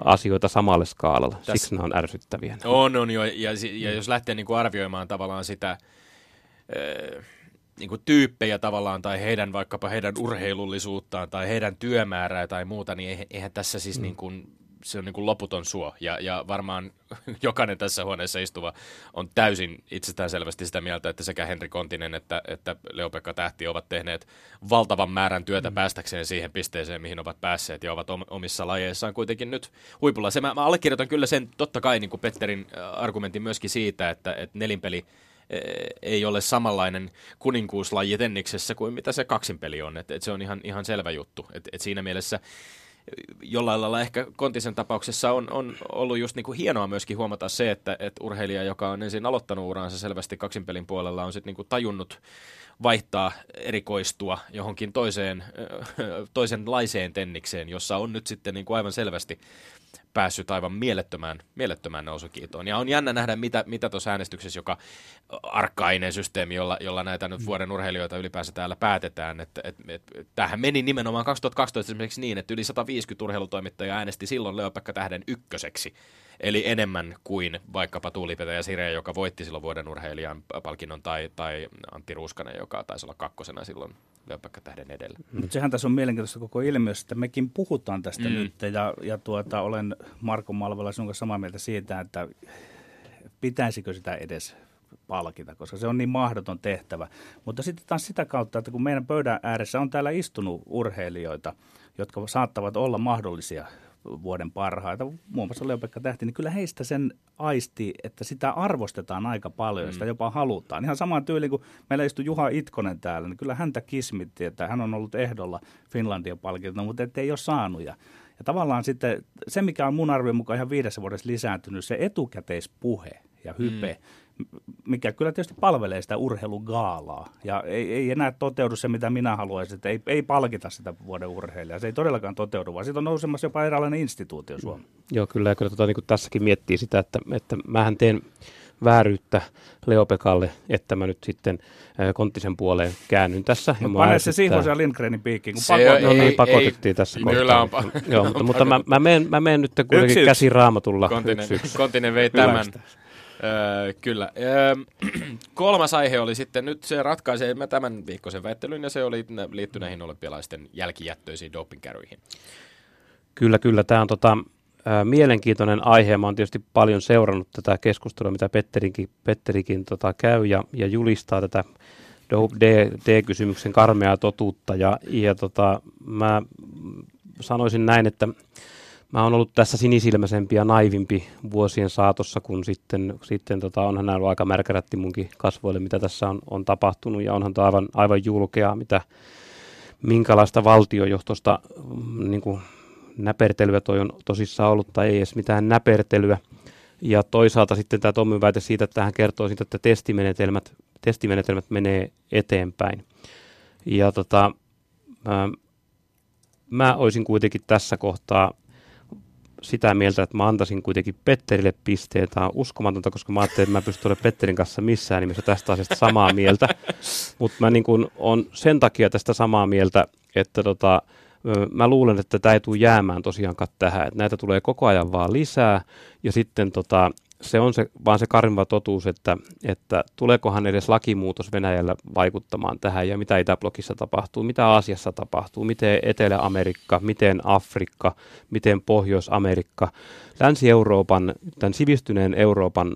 asioita samalle skaalalla. Tässä Siksi nämä on ärsyttäviä. On, on jo, ja, ja jos lähtee niin kuin arvioimaan tavallaan sitä, niin kuin tyyppejä tavallaan tai heidän vaikkapa heidän urheilullisuuttaan tai heidän työmäärää tai muuta, niin eihän tässä siis mm. niin kuin, se on niin kuin loputon suo. Ja, ja varmaan (laughs) jokainen tässä huoneessa istuva on täysin itsestäänselvästi sitä mieltä, että sekä Henri Kontinen että, että Leo-Pekka Tähti ovat tehneet valtavan määrän työtä mm. päästäkseen siihen pisteeseen, mihin ovat päässeet ja ovat omissa lajeissaan kuitenkin nyt huipulla. Se, mä, mä allekirjoitan kyllä sen totta kai niin kuin Petterin argumentin myöskin siitä, että, että nelinpeli – ei ole samanlainen kuninkuuslaji tenniksessä kuin mitä se kaksinpeli on. Et, et se on ihan, ihan selvä juttu. Et, et siinä mielessä jollain lailla ehkä Kontisen tapauksessa on, on ollut just niinku hienoa myöskin huomata se, että et urheilija, joka on ensin aloittanut uraansa selvästi kaksinpelin puolella, on sitten niinku tajunnut vaihtaa, erikoistua johonkin toiseen, toisenlaiseen tennikseen, jossa on nyt sitten niinku aivan selvästi päässyt aivan mielettömään, mielettömään nousukiitoon. Ja on jännä nähdä, mitä, mitä tuossa äänestyksessä, joka arkkainen systeemi, jolla, jolla näitä nyt mm. vuoden urheilijoita ylipäänsä täällä päätetään. Että, et, et, tämähän meni nimenomaan 2012 esimerkiksi niin, että yli 150 urheilutoimittajaa äänesti silloin Leopekka Tähden ykköseksi. Eli enemmän kuin vaikkapa Tuulipetä ja Sire, joka voitti silloin vuoden urheilijan palkinnon, tai, tai Antti Ruuskanen, joka taisi olla kakkosena silloin Leopekka Tähden edellä. Mutta sehän tässä on mielenkiintoista koko ilmiössä, että mekin puhutaan tästä mm. nyt, ja, ja tuota, olen Marko Malvela sinun kanssa samaa mieltä siitä, että pitäisikö sitä edes palkita, koska se on niin mahdoton tehtävä. Mutta sitten taas sitä kautta, että kun meidän pöydän ääressä on täällä istunut urheilijoita, jotka saattavat olla mahdollisia vuoden parhaita, muun muassa Leopekka Tähti, niin kyllä heistä sen aisti, että sitä arvostetaan aika paljon, mm. sitä jopa halutaan. Ihan samaan tyyliin kuin meillä istui Juha Itkonen täällä, niin kyllä häntä kismitti, että hän on ollut ehdolla Finlandian palkinto, mutta ei ole saanut. Ja, ja tavallaan sitten se, mikä on mun arvion mukaan ihan viidessä vuodessa lisääntynyt, se etukäteispuhe ja hype, mm mikä kyllä tietysti palvelee sitä urheilugaalaa. Ja ei, ei enää toteudu se, mitä minä haluaisin, että ei, ei palkita sitä vuoden urheilijaa. Se ei todellakaan toteudu, vaan siitä on nousemassa jopa eräänlainen instituutio Suomessa. Joo, kyllä. Ja kyllä tota, niin kuin tässäkin miettii sitä, että, että mähän teen vääryyttä Leopekalle, että mä nyt sitten äh, Konttisen puoleen käännyn tässä. No, pane se Sihvosen ja Lindgrenin piikkiin, kun se pakot, no, niin, pakotettiin ei, tässä Kyllä on. Joo, mutta, (laughs) mutta mä, mä, menen, mä menen nyt kuitenkin käsi raamatulla. Kontinen, yksi, yksi. Kontinen vei tämän. Öö, kyllä. Öö, (clears throat) kolmas aihe oli sitten, nyt se ratkaisee mä tämän viikkoisen väittelyn, ja se oli liittyy näihin olympialaisten jälkijättöisiin dopingkäryihin. Kyllä, kyllä. Tämä on tota, mielenkiintoinen aihe. Mä oon tietysti paljon seurannut tätä keskustelua, mitä Petterikin, Petterikin tota, käy ja, ja julistaa tätä D-kysymyksen karmeaa totuutta. Ja, ja tota, mä sanoisin näin, että mä oon ollut tässä sinisilmäisempi ja naivimpi vuosien saatossa, kun sitten, sitten tota, onhan nämä ollut aika märkärätti munkin kasvoille, mitä tässä on, on tapahtunut, ja onhan tämä aivan, aivan julkeaa, mitä, minkälaista valtiojohtosta mm, niin kuin näpertelyä toi on tosissaan ollut, tai ei edes mitään näpertelyä. Ja toisaalta sitten tämä Tommin väite siitä, että hän kertoo siitä, että testimenetelmät, testimenetelmät menee eteenpäin. Ja tota, mä, mä olisin kuitenkin tässä kohtaa sitä mieltä, että mä antaisin kuitenkin Petterille pisteen. Tämä on uskomatonta, koska mä ajattelin, että mä pystyn olemaan Petterin kanssa missään nimessä tästä asiasta samaa mieltä. (laughs) Mutta mä niin kun on sen takia tästä samaa mieltä, että tota, mä luulen, että tämä ei tule jäämään tosiaankaan tähän. Että näitä tulee koko ajan vaan lisää. Ja sitten tota, se on se, vaan se karmiva totuus, että, että tuleekohan edes lakimuutos Venäjällä vaikuttamaan tähän ja mitä Itäblokissa tapahtuu, mitä Aasiassa tapahtuu, miten Etelä-Amerikka, miten Afrikka, miten Pohjois-Amerikka, Länsi-Euroopan, tämän sivistyneen Euroopan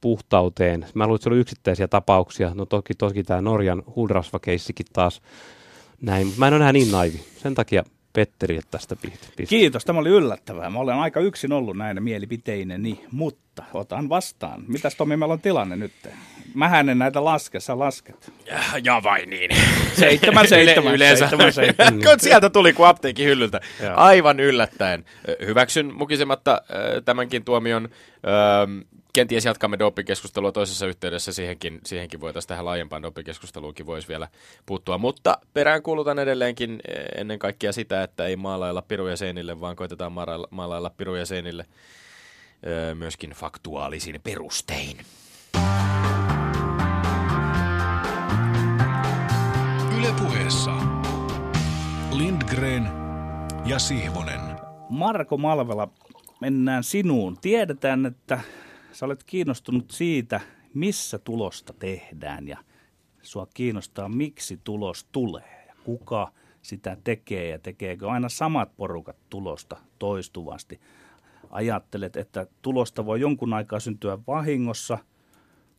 puhtauteen. Mä luulen, että se oli yksittäisiä tapauksia. No toki, toki tämä Norjan hulrasvakeissikin taas näin, mä en ole enää niin naivi. Sen takia Petterille tästä piste. Kiitos, tämä oli yllättävää. Mä olen aika yksin ollut näinä mielipiteineni, mutta otan vastaan. Mitäs Tomi, meillä on tilanne nyt? Mähän en näitä laske, sä lasket. Ja, ja vain niin. Seitsemän, seitsemän, Yleensä. seitsemän, seitsemän. (laughs) Sieltä tuli kuin apteekin hyllyltä. Aivan yllättäen. Hyväksyn mukisematta tämänkin tuomion. Kenties jatkamme dopingkeskustelua toisessa yhteydessä, siihenkin, siihenkin voitaisiin tähän laajempaan dopingkeskusteluunkin voisi vielä puuttua. Mutta perään kuulutan edelleenkin ennen kaikkea sitä, että ei maalailla piruja seinille, vaan koitetaan maalailla, maalailla piruja seinille myöskin faktuaalisin perustein. Ylepuheessa Lindgren ja Sihvonen. Marko Malvela, mennään sinuun. Tiedetään, että sä olet kiinnostunut siitä, missä tulosta tehdään ja sua kiinnostaa, miksi tulos tulee ja kuka sitä tekee ja tekeekö aina samat porukat tulosta toistuvasti. Ajattelet, että tulosta voi jonkun aikaa syntyä vahingossa,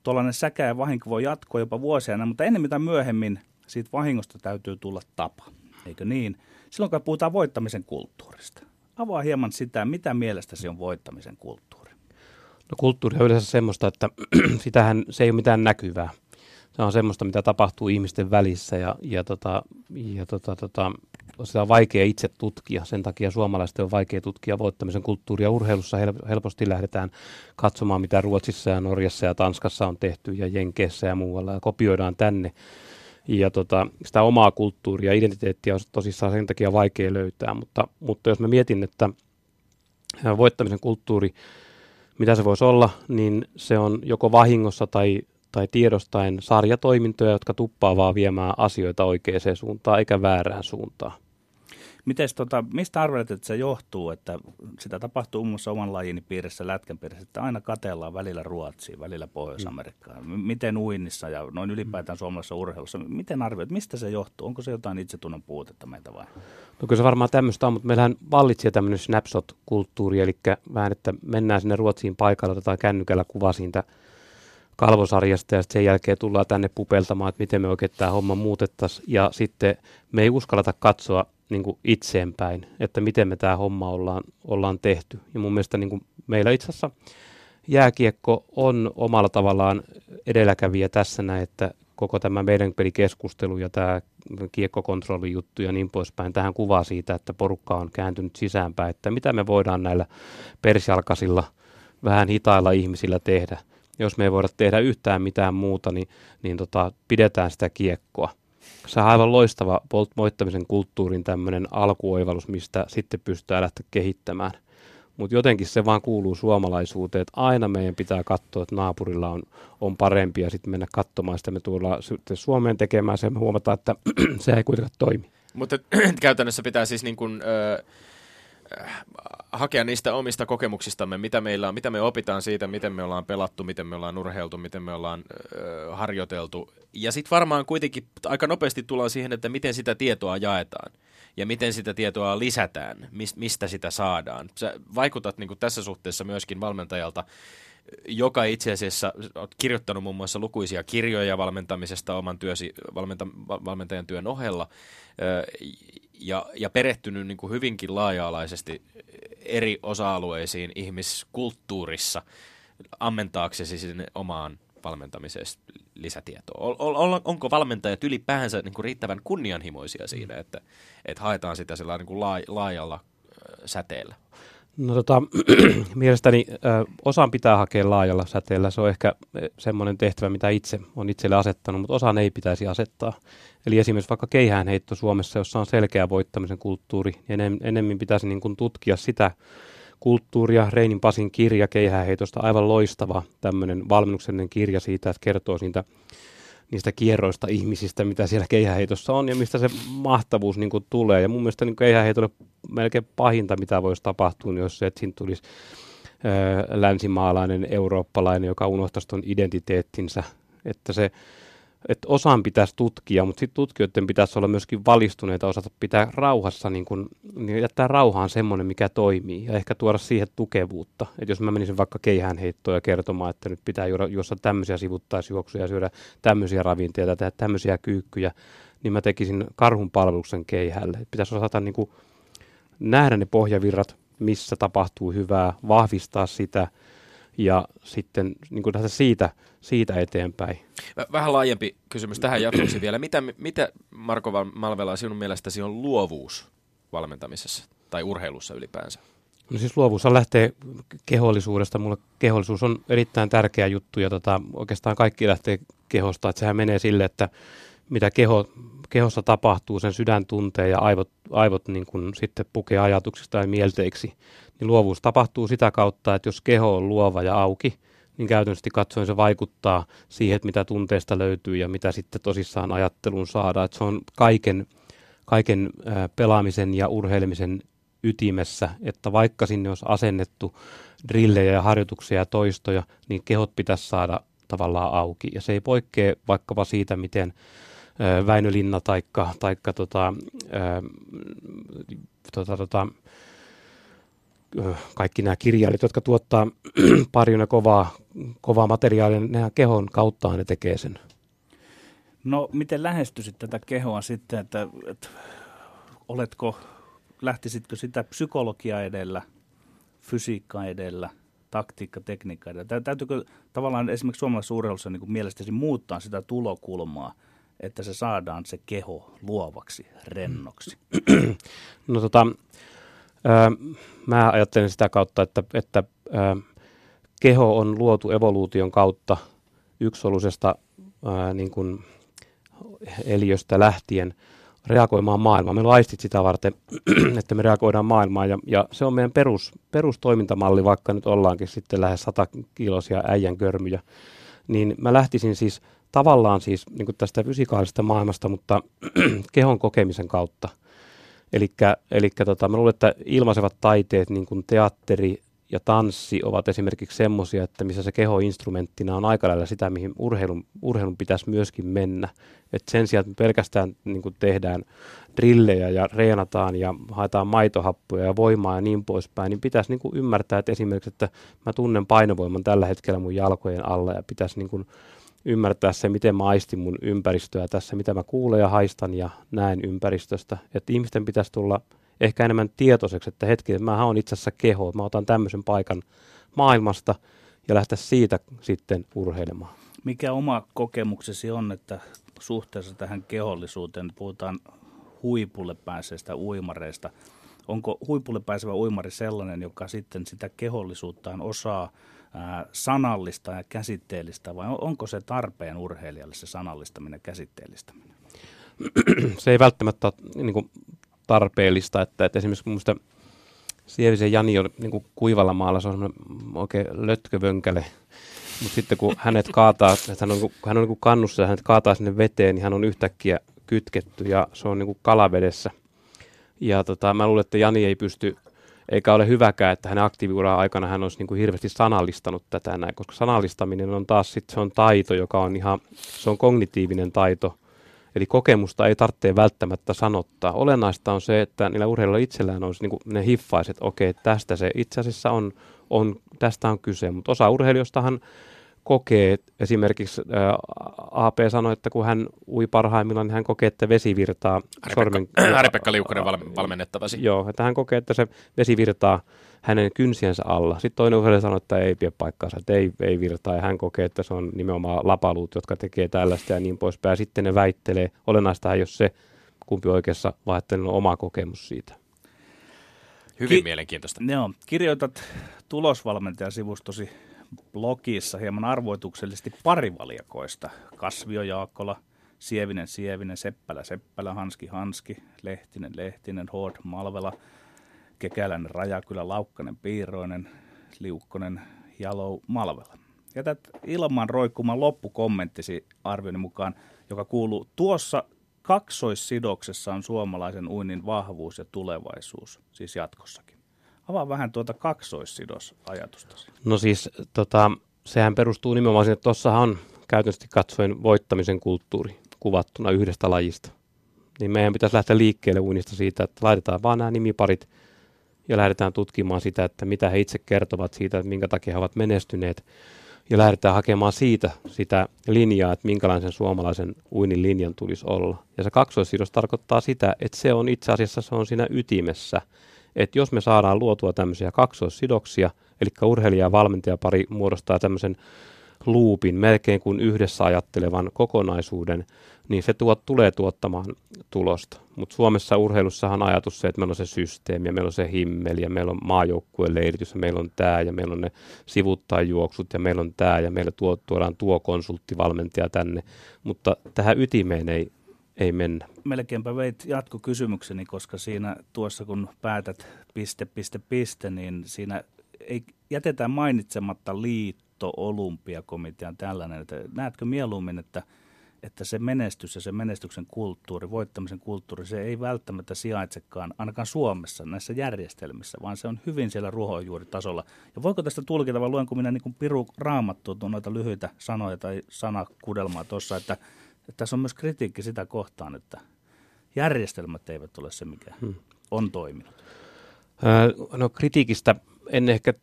tuollainen säkä ja vahinko voi jatkoa jopa vuosia, mutta ennen mitä myöhemmin siitä vahingosta täytyy tulla tapa, eikö niin? Silloin kun puhutaan voittamisen kulttuurista, avaa hieman sitä, mitä mielestäsi on voittamisen kulttuuri. No kulttuuri on yleensä semmoista, että (clears throat) sitähän se ei ole mitään näkyvää. Se on semmoista, mitä tapahtuu ihmisten välissä ja, ja, tota, ja tota, tota, sitä on vaikea itse tutkia. Sen takia suomalaisten on vaikea tutkia voittamisen kulttuuria. Urheilussa helposti lähdetään katsomaan, mitä Ruotsissa ja Norjassa ja Tanskassa on tehty ja Jenkeissä ja muualla ja kopioidaan tänne. Ja tota, sitä omaa kulttuuria identiteettiä on tosissaan sen takia vaikea löytää, mutta, mutta jos mä mietin, että voittamisen kulttuuri, mitä se voisi olla, niin se on joko vahingossa tai, tai tiedostaen sarjatoimintoja, jotka tuppaa vaan viemään asioita oikeaan suuntaan eikä väärään suuntaan. Mites, tota, mistä arvelet, että se johtuu, että sitä tapahtuu muun muassa oman lajini piirissä, lätkän piirissä, että aina katellaan välillä Ruotsiin, välillä Pohjois-Amerikkaan. Mm. Miten uinnissa ja noin ylipäätään suomalaisessa urheilussa, miten arvioit, mistä se johtuu? Onko se jotain itsetunnon puutetta meitä vai? No kyllä se varmaan tämmöistä on, mutta meillähän vallitsee tämmöinen snapshot-kulttuuri, eli vähän, että mennään sinne Ruotsiin paikalle, otetaan kännykällä kuva siitä kalvosarjasta ja sen jälkeen tullaan tänne pupeltamaan, että miten me oikein tämä homma muutettaisiin ja sitten me ei uskalleta katsoa niin kuin itseenpäin, että miten me tämä homma ollaan, ollaan tehty. Ja mun mielestä niin kuin meillä itse asiassa jääkiekko on omalla tavallaan edelläkävijä tässä näin, että koko tämä meidän pelikeskustelu ja tämä kiekkokontrollijuttu ja niin poispäin, tähän kuvaa siitä, että porukka on kääntynyt sisäänpäin, että mitä me voidaan näillä persjalkasilla vähän hitailla ihmisillä tehdä. Jos me ei voida tehdä yhtään mitään muuta, niin, niin tota, pidetään sitä kiekkoa se on aivan loistava voittamisen kulttuurin tämmöinen alkuoivallus, mistä sitten pystytään lähteä kehittämään. Mutta jotenkin se vaan kuuluu suomalaisuuteen, että aina meidän pitää katsoa, että naapurilla on, on parempi ja sitten mennä katsomaan sitä. Me tullaan sitten Suomeen tekemään sen, me huomataan, että (clears throat) se ei kuitenkaan toimi. Mutta (clears throat) käytännössä pitää siis niin kuin, ö, hakea niistä omista kokemuksistamme, mitä meillä on, mitä me opitaan siitä, miten me ollaan pelattu, miten me ollaan urheiltu, miten me ollaan ö, harjoiteltu. Ja sitten varmaan kuitenkin aika nopeasti tullaan siihen, että miten sitä tietoa jaetaan ja miten sitä tietoa lisätään, mistä sitä saadaan. Sä vaikutat niin kuin tässä suhteessa myöskin valmentajalta, joka itse asiassa olet kirjoittanut muun muassa lukuisia kirjoja valmentamisesta oman työsi, valmenta, valmentajan työn ohella ja, ja perehtynyt niin kuin hyvinkin laaja-alaisesti eri osa-alueisiin ihmiskulttuurissa ammentaaksesi sinne omaan valmentamiseen lisätietoa? On, on, onko valmentajat ylipäänsä niin kuin riittävän kunnianhimoisia siinä, että, että haetaan sitä niin kuin laajalla säteellä? No tota, (clears throat) mielestäni ö, osan pitää hakea laajalla säteellä. Se on ehkä semmoinen tehtävä, mitä itse on itselle asettanut, mutta osaan ei pitäisi asettaa. Eli esimerkiksi vaikka keihäänheitto Suomessa, jossa on selkeä voittamisen kulttuuri, niin enem, enemmän pitäisi niin kuin tutkia sitä kulttuuria. Reinin Pasin kirja keihäänheitosta, aivan loistava tämmöinen valmennuksellinen kirja siitä, että kertoo siitä niistä kierroista ihmisistä, mitä siellä keihäheitossa on ja mistä se mahtavuus niin kuin tulee. Ja mun mielestä niin keihäheitolle melkein pahinta, mitä voisi tapahtua, niin jos se, että siinä tulisi ö, länsimaalainen, eurooppalainen, joka unohtaisi tuon identiteettinsä. Että se että osaan pitäisi tutkia, mutta sitten tutkijoiden pitäisi olla myöskin valistuneita, osata pitää rauhassa, niin kun, niin jättää rauhaan semmoinen, mikä toimii, ja ehkä tuoda siihen tukevuutta. Että jos mä menisin vaikka keihään heittoon ja kertomaan, että nyt pitää juoda, juossa tämmöisiä sivuttaisjuoksuja, syödä tämmöisiä ravinteita, tehdä tämmöisiä kyykkyjä, niin mä tekisin karhun palveluksen keihälle. Et pitäisi osata niin nähdä ne pohjavirrat, missä tapahtuu hyvää, vahvistaa sitä, ja sitten niin kuin siitä, siitä eteenpäin. Vähän laajempi kysymys tähän jatkoksi vielä. Mitä, mitä Marko Malvela sinun mielestäsi on luovuus valmentamisessa tai urheilussa ylipäänsä? No siis luovuus lähtee kehollisuudesta. Mulle kehollisuus on erittäin tärkeä juttu ja tota, oikeastaan kaikki lähtee kehosta. Että sehän menee sille, että mitä keho, kehossa tapahtuu, sen sydän tuntee ja aivot, aivot niin kuin sitten pukee ajatuksista ja mielteiksi niin luovuus tapahtuu sitä kautta, että jos keho on luova ja auki, niin käytännössä katsoen se vaikuttaa siihen, että mitä tunteesta löytyy ja mitä sitten tosissaan ajatteluun saadaan. Että se on kaiken, kaiken pelaamisen ja urheilemisen ytimessä, että vaikka sinne olisi asennettu drillejä ja harjoituksia ja toistoja, niin kehot pitäisi saada tavallaan auki. Ja se ei poikkea vaikkapa siitä, miten Väinö Linna taikka, taikka tota, ää, tota, tota, kaikki nämä kirjailijat, jotka tuottaa (clears throat) paljon kovaa, kovaa materiaalia, nehän kehon kauttaan ne tekee sen. No miten lähestyisit tätä kehoa sitten, että, että oletko, lähtisitkö sitä psykologia edellä, fysiikka edellä, taktiikka, tekniikka edellä? Täytyykö tavallaan esimerkiksi suomalaisessa urheilussa niin mielestäsi muuttaa sitä tulokulmaa, että se saadaan se keho luovaksi, rennoksi? (clears throat) No tota, Mä ajattelen sitä kautta, että, että keho on luotu evoluution kautta yksolusesta öö, niin kuin eliöstä lähtien reagoimaan maailmaan. Meillä on aistit sitä varten, (clears throat) että me reagoidaan maailmaan ja, ja se on meidän perus, perustoimintamalli, vaikka nyt ollaankin sitten lähes 100 kilosia äijän körmyjä. Niin mä lähtisin siis tavallaan siis niin tästä fysikaalisesta maailmasta, mutta (clears throat) kehon kokemisen kautta – Eli tota, mä luulen, että ilmaisevat taiteet, niin kuin teatteri ja tanssi, ovat esimerkiksi semmoisia, että missä se keho instrumenttina on aika lailla sitä, mihin urheilun, urheilun pitäisi myöskin mennä. Et sen sijaan, että me pelkästään niin kuin tehdään drillejä ja reenataan ja haetaan maitohappoja ja voimaa ja niin poispäin, niin pitäisi niin kuin ymmärtää, että esimerkiksi, että mä tunnen painovoiman tällä hetkellä mun jalkojen alla ja pitäisi niin kuin ymmärtää se, miten mä aistin mun ympäristöä tässä, mitä mä kuulen ja haistan ja näen ympäristöstä. Että ihmisten pitäisi tulla ehkä enemmän tietoiseksi, että hetki, että mä oon itse asiassa keho, mä otan tämmöisen paikan maailmasta ja lähteä siitä sitten urheilemaan. Mikä oma kokemuksesi on, että suhteessa tähän kehollisuuteen, puhutaan huipulle pääseistä uimareista, onko huipulle pääsevä uimari sellainen, joka sitten sitä kehollisuuttaan osaa sanallista ja käsitteellistä vai onko se tarpeen urheilijalle se sanallistaminen ja käsitteellistäminen? (clears throat) Se ei välttämättä ole niin kuin tarpeellista, että, että esimerkiksi minusta Sievisen Jani oli niin kuin kuivalla maalla, se on oikein lötkövönkäle, mutta sitten kun hänet kaataa, että hän on, hän on niin kuin kannussa ja hänet kaataa sinne veteen, niin hän on yhtäkkiä kytketty ja se on niin kuin kalavedessä. Ja tota, mä luulen, että Jani ei pysty eikä ole hyväkään, että hänen aktiiviuran aikana hän olisi niin kuin hirveästi sanallistanut tätä näin, koska sanallistaminen on taas sit, se on taito, joka on ihan, se on kognitiivinen taito, eli kokemusta ei tarvitse välttämättä sanottaa. Olennaista on se, että niillä urheilijoilla itsellään olisi niin kuin ne hiffaiset, okei, tästä se itse asiassa on, on, tästä on kyse, mutta osa urheilijoistahan kokee, esimerkiksi ää, AP sanoi, että kun hän ui parhaimmillaan, niin hän kokee, että vesi virtaa sormen... (clears throat) Ari-Pekka Liukkonen val, valmennettavasi. Joo, että hän kokee, että se vesi virtaa hänen kynsiensä alla. Sitten toinen urheilija sanoi, että ei pidä paikkaansa, että ei, ei virtaa, ja hän kokee, että se on nimenomaan lapaluut, jotka tekee tällaista ja niin poispäin. Sitten ne väittelee, olennaista jos se, kumpi oikeassa, vaan että on oma kokemus siitä. Hyvin Ki- mielenkiintoista. Joo, kirjoitat tulosvalmentajasivustosi blogissa hieman arvoituksellisesti parivaljakoista. Kasvio Jaakkola, Sievinen Sievinen, Seppälä Seppälä, Hanski Hanski, Lehtinen Lehtinen, Hood Malvela, Kekäläinen Rajakylä, Laukkanen Piiroinen, Liukkonen Jalou Malvela. Jätät ilman roikkumaan loppukommenttisi arvioni mukaan, joka kuuluu tuossa kaksoissidoksessa on suomalaisen uinnin vahvuus ja tulevaisuus, siis jatkossakin. Avaa vähän tuota kaksoissidosajatustasi. No siis tota, sehän perustuu nimenomaan siihen, että tuossahan on käytännössä katsoen voittamisen kulttuuri kuvattuna yhdestä lajista. Niin meidän pitäisi lähteä liikkeelle uinista siitä, että laitetaan vaan nämä nimiparit ja lähdetään tutkimaan sitä, että mitä he itse kertovat siitä, että minkä takia he ovat menestyneet. Ja lähdetään hakemaan siitä sitä linjaa, että minkälaisen suomalaisen uinin linjan tulisi olla. Ja se kaksoissidos tarkoittaa sitä, että se on itse asiassa se on siinä ytimessä. Että jos me saadaan luotua tämmöisiä kaksoissidoksia, eli urheilija ja valmentajapari muodostaa tämmöisen luupin, melkein kuin yhdessä ajattelevan kokonaisuuden, niin se tuot, tulee tuottamaan tulosta. Mutta Suomessa urheilussahan on ajatus se, että meillä on se systeemi ja meillä on se himmeli ja meillä on maajoukkueen leiritys ja meillä on tämä ja meillä on ne sivuttajuoksut ja meillä on tämä ja meillä tuo, tuodaan tuo konsulttivalmentaja tänne, mutta tähän ytimeen ei, ei mennä. Melkeinpä veit jatkokysymykseni, koska siinä tuossa kun päätät piste, piste, piste, niin siinä ei jätetään mainitsematta liitto, olympiakomitean tällainen. Että näetkö mieluummin, että – että se menestys ja se menestyksen kulttuuri, voittamisen kulttuuri, se ei välttämättä sijaitsekaan ainakaan Suomessa näissä järjestelmissä, vaan se on hyvin siellä ruohonjuuritasolla. Ja voiko tästä tulkita, vai luenko minä niin kuin piru raamattua noita lyhyitä sanoja tai sanakudelmaa tuossa, että, että tässä on myös kritiikki sitä kohtaan, että järjestelmät eivät ole se, mikä hmm. on toiminut. Öö, no kritiikistä en ehkä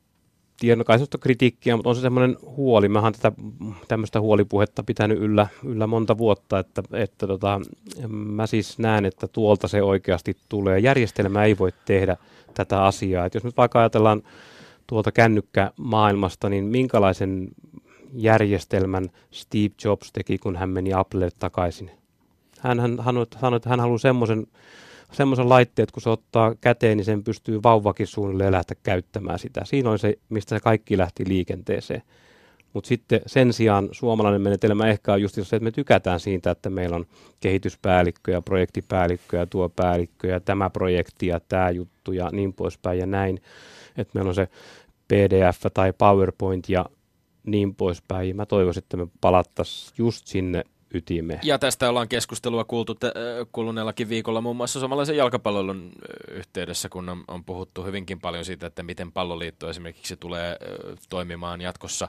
tiedä, kai sellaista kritiikkiä, mutta on se semmoinen huoli. Mä oon tätä tämmöistä huolipuhetta pitänyt yllä, yllä monta vuotta, että, että tota, mä siis näen, että tuolta se oikeasti tulee. Järjestelmä ei voi tehdä tätä asiaa. Et jos nyt vaikka ajatellaan tuolta kännykkämaailmasta, niin minkälaisen järjestelmän Steve Jobs teki, kun hän meni Applelle takaisin? Hän, hän sanoi, että hän haluaa semmoisen semmoisen laitteen, että kun se ottaa käteen, niin sen pystyy vauvakin suunnilleen lähteä käyttämään sitä. Siinä on se, mistä se kaikki lähti liikenteeseen. Mutta sitten sen sijaan suomalainen menetelmä ehkä on just se, että me tykätään siitä, että meillä on kehityspäällikkö ja projektipäällikkö ja tuo päällikkö ja tämä projekti ja tämä juttu ja niin poispäin ja näin. Että meillä on se PDF tai PowerPoint ja niin poispäin. Mä toivoisin, että me palattaisiin just sinne ytimeen. Ja tästä ollaan keskustelua kuultu t- kuluneellakin viikolla muun muassa suomalaisen jalkapallon yhteydessä, kun on, on puhuttu hyvinkin paljon siitä, että miten palloliitto esimerkiksi tulee toimimaan jatkossa.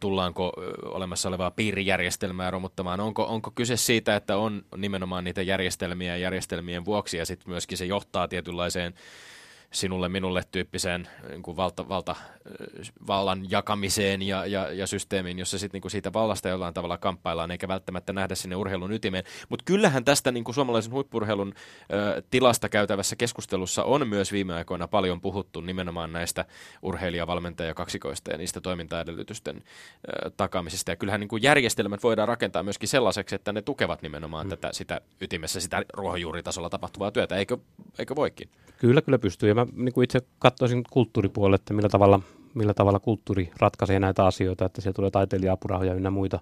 Tullaanko olemassa olevaa piirijärjestelmää romuttamaan? Onko, onko kyse siitä, että on nimenomaan niitä järjestelmiä järjestelmien vuoksi ja sitten myöskin se johtaa tietynlaiseen sinulle minulle tyyppiseen niin kuin valta, valta, vallan jakamiseen ja, ja, ja systeemiin, jossa sit, niin kuin siitä vallasta jollain tavalla kamppaillaan, eikä välttämättä nähdä sinne urheilun ytimeen. Mutta kyllähän tästä niin kuin suomalaisen huippurheilun ö, tilasta käytävässä keskustelussa on myös viime aikoina paljon puhuttu nimenomaan näistä urheilija-valmentaja-kaksikoista ja niistä toimintaedellytysten ö, takaamisesta. Ja kyllähän niin kuin järjestelmät voidaan rakentaa myöskin sellaiseksi, että ne tukevat nimenomaan mm. tätä sitä ytimessä, sitä ruohonjuuritasolla tapahtuvaa työtä, eikö, eikö voikin? Kyllä, kyllä pystyy. Ja mä niin kuin itse katsoisin kulttuuripuolelle, että millä tavalla, millä tavalla kulttuuri ratkaisee näitä asioita, että siellä tulee taiteilija-apurahoja ynnä muita,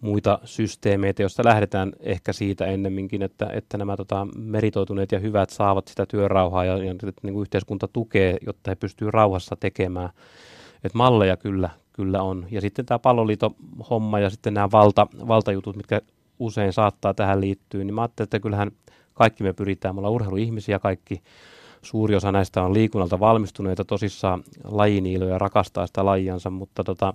muita systeemeitä, joista lähdetään ehkä siitä ennemminkin, että, että nämä tota, meritoituneet ja hyvät saavat sitä työrauhaa ja, ja että niin kuin yhteiskunta tukee, jotta he pystyy rauhassa tekemään. Et malleja kyllä, kyllä on. Ja sitten tämä homma ja sitten nämä valta, valtajutut, mitkä usein saattaa tähän liittyä, niin mä ajattelin, että kyllähän kaikki me pyritään, me ollaan urheiluihmisiä kaikki, Suuri osa näistä on liikunnalta valmistuneita, tosissaan lajiniiloja rakastaa sitä lajiansa, mutta tota,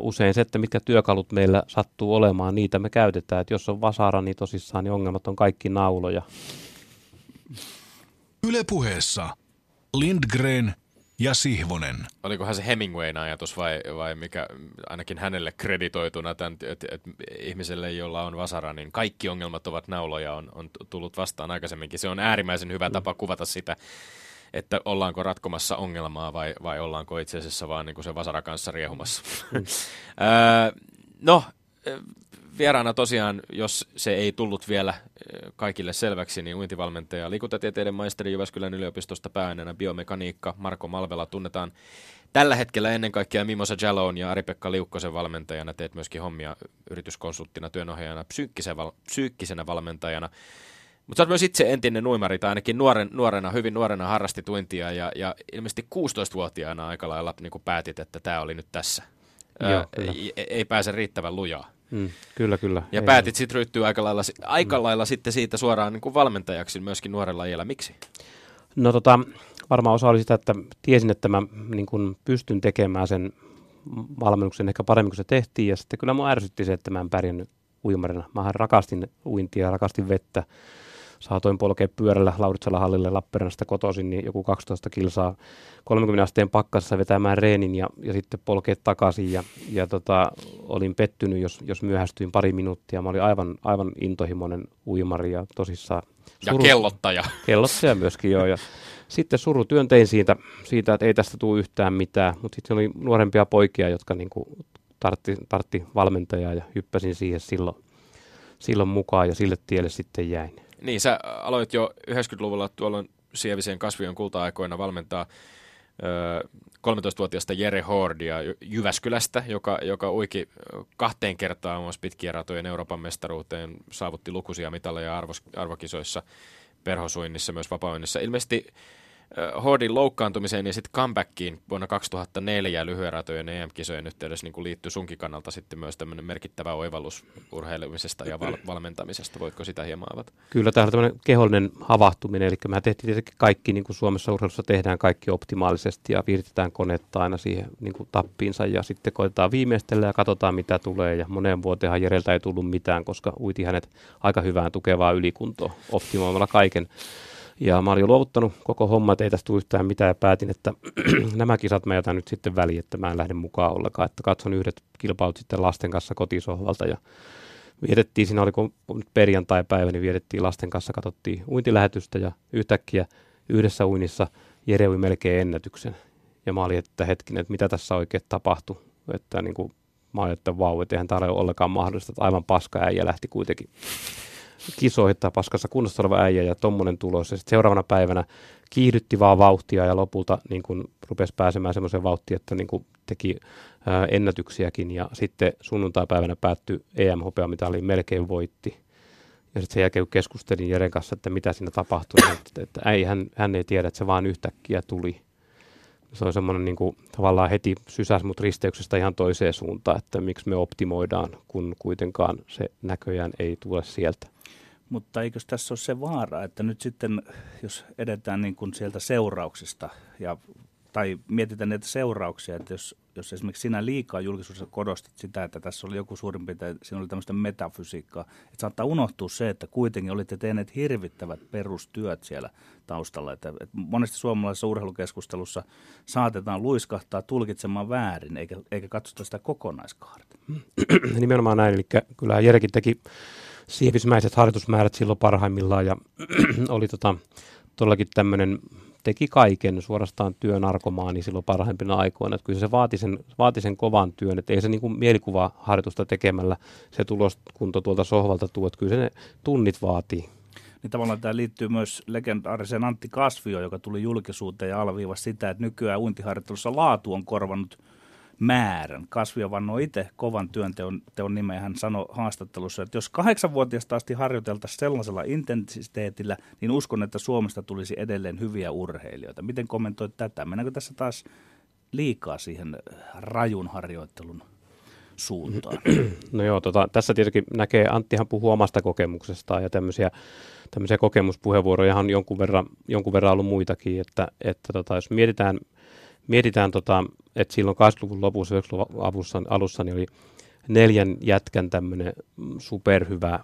usein se, että mitkä työkalut meillä sattuu olemaan, niitä me käytetään. Et jos on vasara, niin tosissaan niin ongelmat on kaikki nauloja. Ylepuheessa Lindgren ja Sihvonen. Olikohan se Hemingwayn ajatus vai, vai mikä ainakin hänelle kreditoituna, että et, et, ihmiselle, jolla on vasara, niin kaikki ongelmat ovat nauloja, on, on tullut vastaan aikaisemminkin. Se on äärimmäisen hyvä tapa kuvata sitä, että ollaanko ratkomassa ongelmaa vai, vai ollaanko itse asiassa vaan niin kuin se vasara kanssa riehumassa. Mm. (laughs) no, vieraana tosiaan, jos se ei tullut vielä kaikille selväksi, niin uintivalmentaja, liikuntatieteiden maisteri Jyväskylän yliopistosta pääaineena biomekaniikka Marko Malvela tunnetaan tällä hetkellä ennen kaikkea Mimosa Jalon ja Ari-Pekka Liukkosen valmentajana. Teet myöskin hommia yrityskonsulttina, työnohjaajana, psyykkisen val- psyykkisenä valmentajana. Mutta sä oot myös itse entinen nuimari, tai ainakin nuoren, nuorena, hyvin nuorena harrasti tuintia, ja, ja ilmeisesti 16-vuotiaana aika lailla niin päätit, että tämä oli nyt tässä. Joo, ei, ei pääse riittävän lujaa. Mm, kyllä, kyllä. Ja ei päätit sitten ryhtyä aika lailla, aika mm. lailla sitten siitä suoraan niin kuin valmentajaksi myöskin nuorella iällä. Miksi? No tota, varmaan osa oli sitä, että tiesin, että mä niin kuin pystyn tekemään sen valmennuksen ehkä paremmin kuin se tehtiin. Ja sitten kyllä mua ärsytti se, että mä en pärjännyt uimarina. Mä rakastin uintia ja rakastin vettä saatoin polkea pyörällä Lauritsala hallille Lappeenrannasta kotoisin, niin joku 12 kilsaa 30 asteen pakkassa vetämään reenin ja, ja sitten polkea takaisin. Ja, ja tota, olin pettynyt, jos, jos myöhästyin pari minuuttia. Mä olin aivan, aivan intohimoinen uimari ja tosissaan. Suru, ja kellottaja. (laughs) Kellottaja myöskin, joo. Ja sitten suru työntein siitä, siitä, että ei tästä tule yhtään mitään, mutta sitten oli nuorempia poikia, jotka niin kuin tartti, tartti valmentajaa ja hyppäsin siihen silloin, silloin mukaan ja sille tielle sitten jäin. Niin, sä aloit jo 90-luvulla tuolloin Sievisen kasvien kulta-aikoina valmentaa ö, 13-vuotiaasta Jere Hordia Jyväskylästä, joka, joka uiki kahteen kertaan myös pitkien ratojen Euroopan mestaruuteen, saavutti lukuisia mitaleja arvos, arvokisoissa, perhosuinnissa, myös vapaa Ilmeisesti Hordin loukkaantumiseen ja sitten comebackiin vuonna 2004 lyhyen ratojen EM-kisojen yhteydessä niin liittyy sunkin kannalta sitten myös tämmöinen merkittävä oivallus urheilemisesta ja val- valmentamisesta. Voitko sitä hieman avata? Kyllä, tämä on tämmöinen kehollinen havahtuminen, eli me tehtiin tietenkin kaikki, niin kuin Suomessa urheilussa tehdään kaikki optimaalisesti ja viiritetään konetta aina siihen niin kuin tappiinsa ja sitten koitetaan viimeistellä ja katsotaan mitä tulee ja moneen vuoteenhan Jereltä ei tullut mitään, koska uiti hänet aika hyvään tukevaa ylikuntoa optimoimalla kaiken. Ja mä olin jo luovuttanut koko homma, että ei tästä tule yhtään mitään. Ja päätin, että (clears throat) nämä kisat mä jätän nyt sitten väliin, että mä en lähde mukaan ollenkaan, että katson yhdet kilpailut sitten lasten kanssa kotisohvalta. Ja vietettiin, siinä oli kun perjantai-päivä, niin vietettiin lasten kanssa, katsottiin uintilähetystä. Ja yhtäkkiä yhdessä uinnissa Jere ui melkein ennätyksen. Ja mä olin, että hetkinen, että mitä tässä oikein tapahtui, että niin kuin, mä olin, että vau, että eihän tämä ole ollenkaan mahdollista, että aivan paska äijä lähti kuitenkin kisoihin tai paskassa kunnossa oleva äijä ja tommonen tulos. Ja sitten seuraavana päivänä kiihdytti vaan vauhtia ja lopulta niin kun rupesi pääsemään semmoisen vauhtiin, että niin kun teki ää, ennätyksiäkin. Ja sitten sunnuntai-päivänä päättyi EM-hopeamitaliin, melkein voitti. Ja sitten sen jälkeen kun keskustelin Jeren kanssa, että mitä siinä tapahtui, niin että, että ei, hän, hän ei tiedä, että se vaan yhtäkkiä tuli. Se on semmoinen niin kuin, tavallaan heti sysäs mut risteyksestä ihan toiseen suuntaan, että miksi me optimoidaan, kun kuitenkaan se näköjään ei tule sieltä. Mutta eikö tässä ole se vaara, että nyt sitten, jos edetään niin kuin sieltä seurauksista ja tai mietitään näitä seurauksia, että jos, jos esimerkiksi sinä liikaa julkisuudessa kodostat sitä, että tässä oli joku suurin piirtein, siinä oli tämmöistä metafysiikkaa, että saattaa unohtua se, että kuitenkin olitte tehneet hirvittävät perustyöt siellä taustalla, että, että monesti suomalaisessa urheilukeskustelussa saatetaan luiskahtaa tulkitsemaan väärin, eikä, eikä katsota sitä kokonaiskaarta. (clears throat) Nimenomaan näin, eli kyllä Jerekin teki sievismäiset harjoitusmäärät silloin parhaimmillaan ja (clears throat) oli tota, todellakin tämmöinen, teki kaiken suorastaan työnarkomaani silloin parhaimpina aikoina. Että kyllä se vaati sen, vaati sen kovan työn, että ei se niin kuin mielikuvaharjoitusta tekemällä se tuloskunto tuolta sohvalta tuo, että kyllä se ne tunnit vaatii. Niin tavallaan tämä liittyy myös legendaariseen Antti Kasvio, joka tuli julkisuuteen ja alviivasi sitä, että nykyään uintiharjoittelussa laatu on korvannut – määrän. Kasvio vannoi itse kovan työnteon teon nimeä. Hän sanoi haastattelussa, että jos kahdeksanvuotiaasta asti harjoiteltaisiin sellaisella intensiteetillä, niin uskon, että Suomesta tulisi edelleen hyviä urheilijoita. Miten kommentoit tätä? Mennäänkö tässä taas liikaa siihen rajun harjoittelun suuntaan? (clears throat) No joo, tota, tässä tietenkin näkee, Anttihan puhuu omasta kokemuksestaan ja tämmöisiä, tämmöisiä kokemuspuheenvuoroja on jonkun verran, jonkun verran ollut muitakin, että, että tota, jos mietitään – mietitään, tota, että silloin 80-luvun lopussa, 90-luvun alussa, niin oli neljän jätkän tämmöinen superhyvä,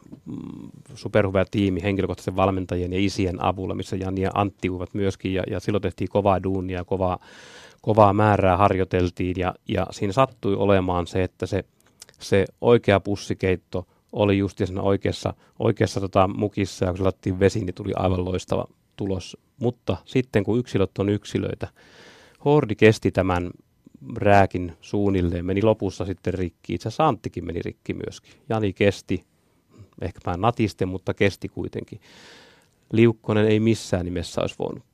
superhyvä tiimi henkilökohtaisen valmentajien ja isien avulla, missä Jani ja Antti uivat myöskin, ja, ja silloin tehtiin kovaa duunia, kovaa, kovaa määrää harjoiteltiin, ja, ja siinä sattui olemaan se, että se, se oikea pussikeitto oli just siinä oikeassa, oikeassa tota, mukissa, ja kun se lattiin vesi, niin tuli aivan loistava tulos. Mutta sitten kun yksilöt on yksilöitä, Hordi kesti tämän rääkin suunnilleen, meni lopussa sitten rikki. Itse asiassa Anttikin meni rikki myöskin. Jani kesti, ehkä vähän natiste, mutta kesti kuitenkin. Liukkonen ei missään nimessä olisi voinut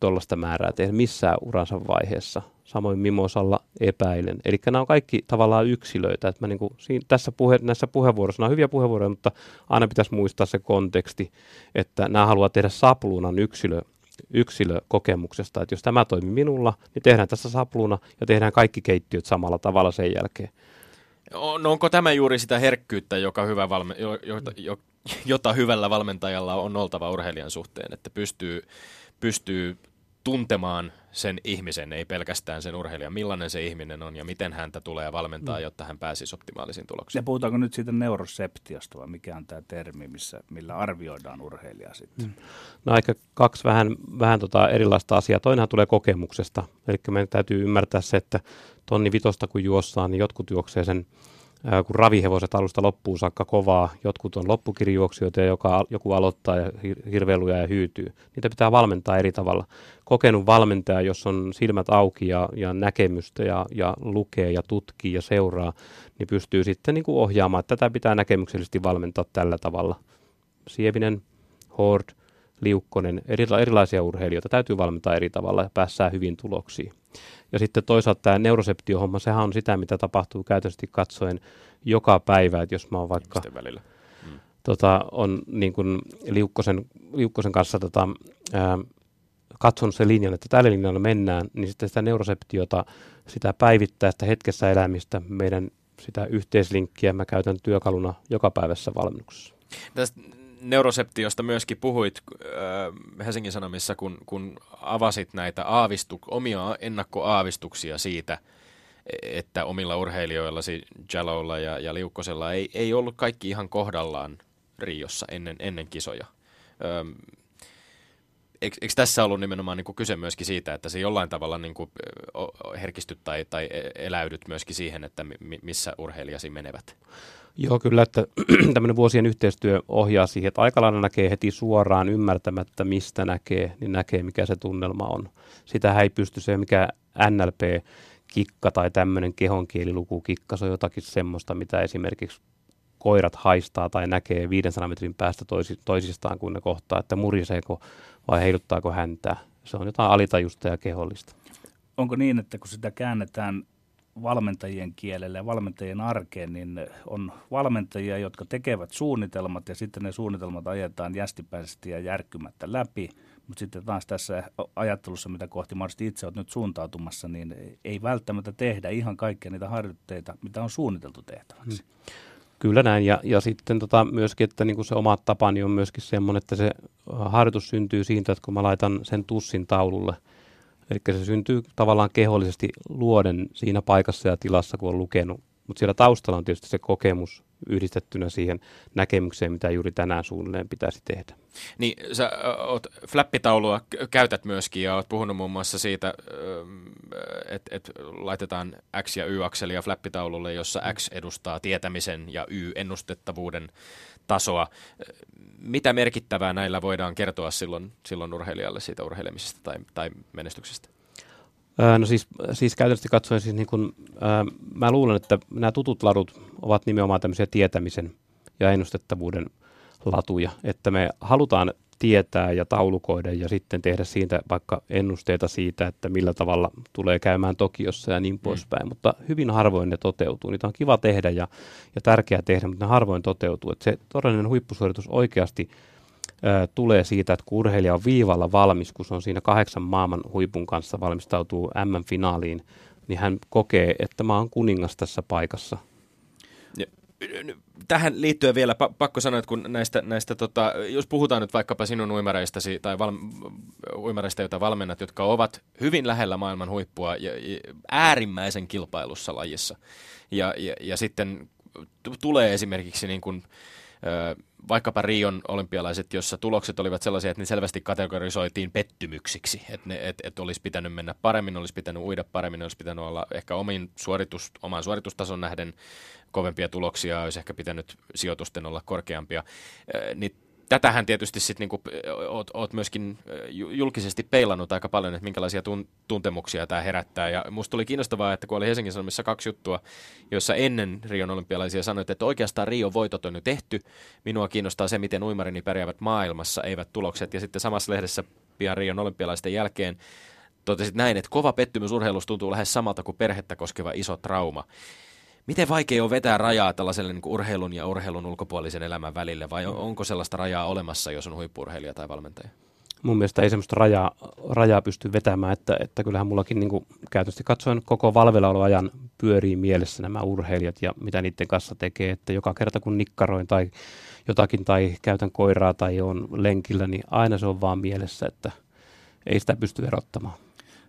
tuollaista määrää tehdä missään uransa vaiheessa. Samoin Mimosalla epäilen. Eli nämä on kaikki tavallaan yksilöitä. Että mä niin kuin, siinä, tässä puhe, näissä puheenvuoroissa, nämä on hyviä puheenvuoroja, mutta aina pitäisi muistaa se konteksti, että nämä haluaa tehdä sapluunan yksilö, yksilökokemuksesta. Että jos tämä toimii minulla, niin tehdään tässä sapluuna ja tehdään kaikki keittiöt samalla tavalla sen jälkeen. On, onko tämä juuri sitä herkkyyttä, joka hyvä valme, jo, jo, jota hyvällä valmentajalla on oltava urheilijan suhteen, että pystyy pystyy tuntemaan sen ihmisen, ei pelkästään sen urheilijan, millainen se ihminen on ja miten häntä tulee valmentaa, mm. jotta hän pääsisi optimaalisiin tuloksiin. Ja puhutaanko nyt siitä neuroseptiosta vai mikä on tämä termi, missä, millä arvioidaan urheilijaa sitten? Mm. No aika kaksi vähän, vähän tota erilaista asiaa. Toinenhan tulee kokemuksesta, eli meidän täytyy ymmärtää se, että tonni vitosta kun juossaan, niin jotkut juoksee sen kun ravihevoset alusta loppuun saakka kovaa, jotkut on loppukirjuoksijoita joka, joku aloittaa ja hirveiluja ja hyytyy. Niitä pitää valmentaa eri tavalla. Kokenut valmentaja, jos on silmät auki ja, ja näkemystä ja, ja lukee ja tutkii ja seuraa, niin pystyy sitten niin kuin ohjaamaan, että tätä pitää näkemyksellisesti valmentaa tällä tavalla. Sievinen, Hord, Liukkonen, erilaisia urheilijoita täytyy valmentaa eri tavalla ja päässään hyvin tuloksiin. Ja sitten toisaalta tämä neuroseptiohomma, sehän on sitä, mitä tapahtuu käytännössä katsoen joka päivä, että jos mä oon vaikka välillä. Mm. Tota, on niin kuin Liukkosen, Liukkosen kanssa tota, ää, katsonut sen linjan, että tällä linjalla mennään, niin sitten sitä neuroseptiota, sitä päivittäistä hetkessä elämistä, meidän sitä yhteislinkkiä mä käytän työkaluna joka päivässä valmennuksessa. Tästä neuroseptiosta myöskin puhuit äh, Helsingin Sanomissa, kun, kun avasit näitä aavistu, omia ennakkoaavistuksia siitä, että omilla urheilijoillasi Jalolla ja, ja Liukkosella ei, ei ollut kaikki ihan kohdallaan Riossa ennen, ennen kisoja. Öm, eikö, eikö tässä ollut nimenomaan niin kuin kyse myöskin siitä, että se jollain tavalla niin kuin herkistyt tai, tai e, eläydyt myöskin siihen, että missä urheilijasi menevät? Joo, kyllä, että (clears throat) tämmöinen vuosien yhteistyö ohjaa siihen, että aika lailla näkee heti suoraan ymmärtämättä, mistä näkee, niin näkee, mikä se tunnelma on. Sitä ei pysty se, mikä NLP-kikka tai tämmöinen kehonkielilukukikka, se on jotakin semmoista, mitä esimerkiksi koirat haistaa tai näkee 500 metrin päästä toisi, toisistaan, kun ne kohtaa, että muriseeko vai heiluttaako häntää. Se on jotain alitajusta ja kehollista. Onko niin, että kun sitä käännetään valmentajien kielelle ja valmentajien arkeen, niin on valmentajia, jotka tekevät suunnitelmat ja sitten ne suunnitelmat ajetaan jästipäisesti ja järkkymättä läpi. Mutta sitten taas tässä ajattelussa, mitä kohti mahdollisesti itse olet nyt suuntautumassa, niin ei välttämättä tehdä ihan kaikkia niitä harjoitteita, mitä on suunniteltu tehtäväksi. Hmm. Kyllä näin, ja, ja sitten tota myöskin, että niin kuin se oma tapani on myöskin semmoinen, että se harjoitus syntyy siitä, että kun mä laitan sen tussin taululle – Eli se syntyy tavallaan kehollisesti luoden siinä paikassa ja tilassa, kun on lukenut. Mutta siellä taustalla on tietysti se kokemus yhdistettynä siihen näkemykseen, mitä juuri tänään suunnilleen pitäisi tehdä. Niin, sä oot flappitaulua käytät myöskin ja oot puhunut muun muassa siitä, että et laitetaan X- ja Y-akselia flappitaululle, jossa X edustaa tietämisen ja Y ennustettavuuden tasoa. Mitä merkittävää näillä voidaan kertoa silloin, silloin urheilijalle siitä urheilemisesta tai, tai menestyksestä? No siis, siis käytännössä katsoen siis niin kun, ää, mä luulen, että nämä tutut ladut ovat nimenomaan tämmöisiä tietämisen ja ennustettavuuden latuja, että me halutaan tietää ja taulukoida ja sitten tehdä siitä vaikka ennusteita siitä, että millä tavalla tulee käymään Tokiossa ja niin mm. poispäin. Mutta hyvin harvoin ne toteutuu. Niitä on kiva tehdä ja, ja tärkeää tehdä, mutta ne harvoin toteutuu. Että se todellinen huippusuoritus oikeasti ö, tulee siitä, että kun urheilija on viivalla valmis, kun se on siinä kahdeksan maailman huipun kanssa valmistautuu M-finaaliin, niin hän kokee, että mä oon kuningas tässä paikassa tähän liittyen vielä pakko sanoa, että kun näistä, näistä tota, jos puhutaan nyt vaikkapa sinun uimareistasi tai val, uimareista, joita valmennat, jotka ovat hyvin lähellä maailman huippua ja, ja äärimmäisen kilpailussa lajissa. Ja, ja, ja sitten t- tulee esimerkiksi niin kuin, vaikkapa Rion olympialaiset, jossa tulokset olivat sellaisia, että ne selvästi kategorisoitiin pettymyksiksi, että et, et olisi pitänyt mennä paremmin, olisi pitänyt uida paremmin, olisi pitänyt olla ehkä omin suoritus, oman suoritustason nähden kovempia tuloksia, olisi ehkä pitänyt sijoitusten olla korkeampia, niin tätähän tietysti sitten niinku, oot, oot myöskin julkisesti peilannut aika paljon, että minkälaisia tun, tuntemuksia tämä herättää. Ja musta tuli kiinnostavaa, että kun oli Helsingin Sanomissa kaksi juttua, joissa ennen Rion olympialaisia sanoit, että oikeastaan Rio voitot on jo tehty. Minua kiinnostaa se, miten uimarini pärjäävät maailmassa, eivät tulokset. Ja sitten samassa lehdessä pian Rion olympialaisten jälkeen totesit näin, että kova pettymys urheilussa tuntuu lähes samalta kuin perhettä koskeva iso trauma. Miten vaikea on vetää rajaa tällaiselle niin urheilun ja urheilun ulkopuolisen elämän välille, vai onko sellaista rajaa olemassa, jos on huippurheilija tai valmentaja? Mun mielestä ei sellaista rajaa, rajaa pysty vetämään, että, että kyllähän mullakin niin käytösti katsoen koko valveillaoloajan pyörii mielessä nämä urheilijat ja mitä niiden kanssa tekee, että joka kerta kun nikkaroin tai jotakin tai käytän koiraa tai on lenkillä, niin aina se on vaan mielessä, että ei sitä pysty erottamaan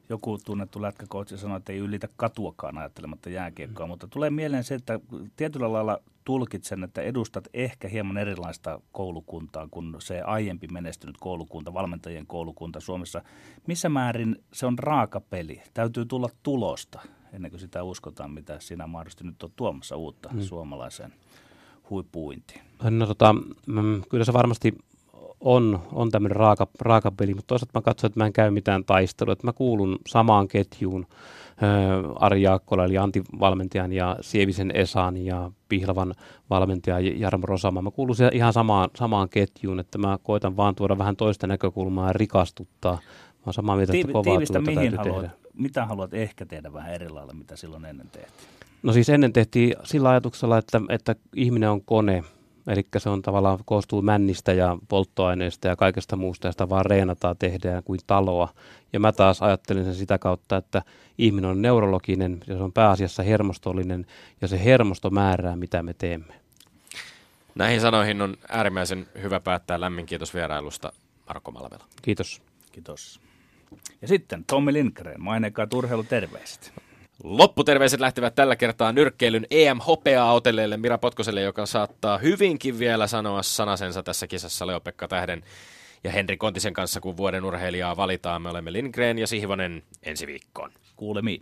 joku tunnettu lätkäkoutsi sanoi, että ei ylitä katuakaan ajattelematta jääkiekkoa, mm. mutta tulee mieleen se, että tietyllä lailla tulkitsen, että edustat ehkä hieman erilaista koulukuntaa kuin se aiempi menestynyt koulukunta, valmentajien koulukunta Suomessa. Missä määrin se on raaka peli? Täytyy tulla tulosta ennen kuin sitä uskotaan, mitä sinä mahdollisesti nyt on tuomassa uutta mm. suomalaiseen huippuintiin. No tota, mm, kyllä se varmasti on, on tämmöinen raaka, raaka peli, mutta toisaalta mä katson, että mä en käy mitään taistelua, että mä kuulun samaan ketjuun äh, Ari Jaakkola, eli Antti-valmentajan ja Sievisen Esan ja Pihlavan valmentaja Jarmo Rosama. Mä kuulun ihan samaan, samaan ketjuun, että mä koitan vaan tuoda vähän toista näkökulmaa ja rikastuttaa. Mä oon samaa mieltä, että kovaa Tiivistä, mihin haluat, tehdä. mitä haluat ehkä tehdä vähän eri lailla, mitä silloin ennen tehtiin? No siis ennen tehtiin sillä ajatuksella, että, että ihminen on kone – Eli se on tavallaan koostuu männistä ja polttoaineista ja kaikesta muusta, ja sitä vaan reenataan, tehdään kuin taloa. Ja mä taas ajattelin sen sitä kautta, että ihminen on neurologinen ja se on pääasiassa hermostollinen, ja se hermosto määrää, mitä me teemme. Näihin sanoihin on äärimmäisen hyvä päättää. Lämmin kiitos vierailusta, Marko Malvela. Kiitos. Kiitos. Ja sitten Tommi Lindgren, mainekaa urheiluterveiset. Lopputerveiset lähtevät tällä kertaa nyrkkeilyn EM-hopeaa otelleelle Mira Potkoselle, joka saattaa hyvinkin vielä sanoa sanasensa tässä kisassa Leopekka Tähden ja Henri Kontisen kanssa, kun vuoden urheilijaa valitaan. Me olemme Lindgren ja Sihvonen ensi viikkoon. Kuulemiin.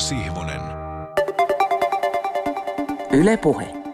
Sihvonen. Yle Puhe.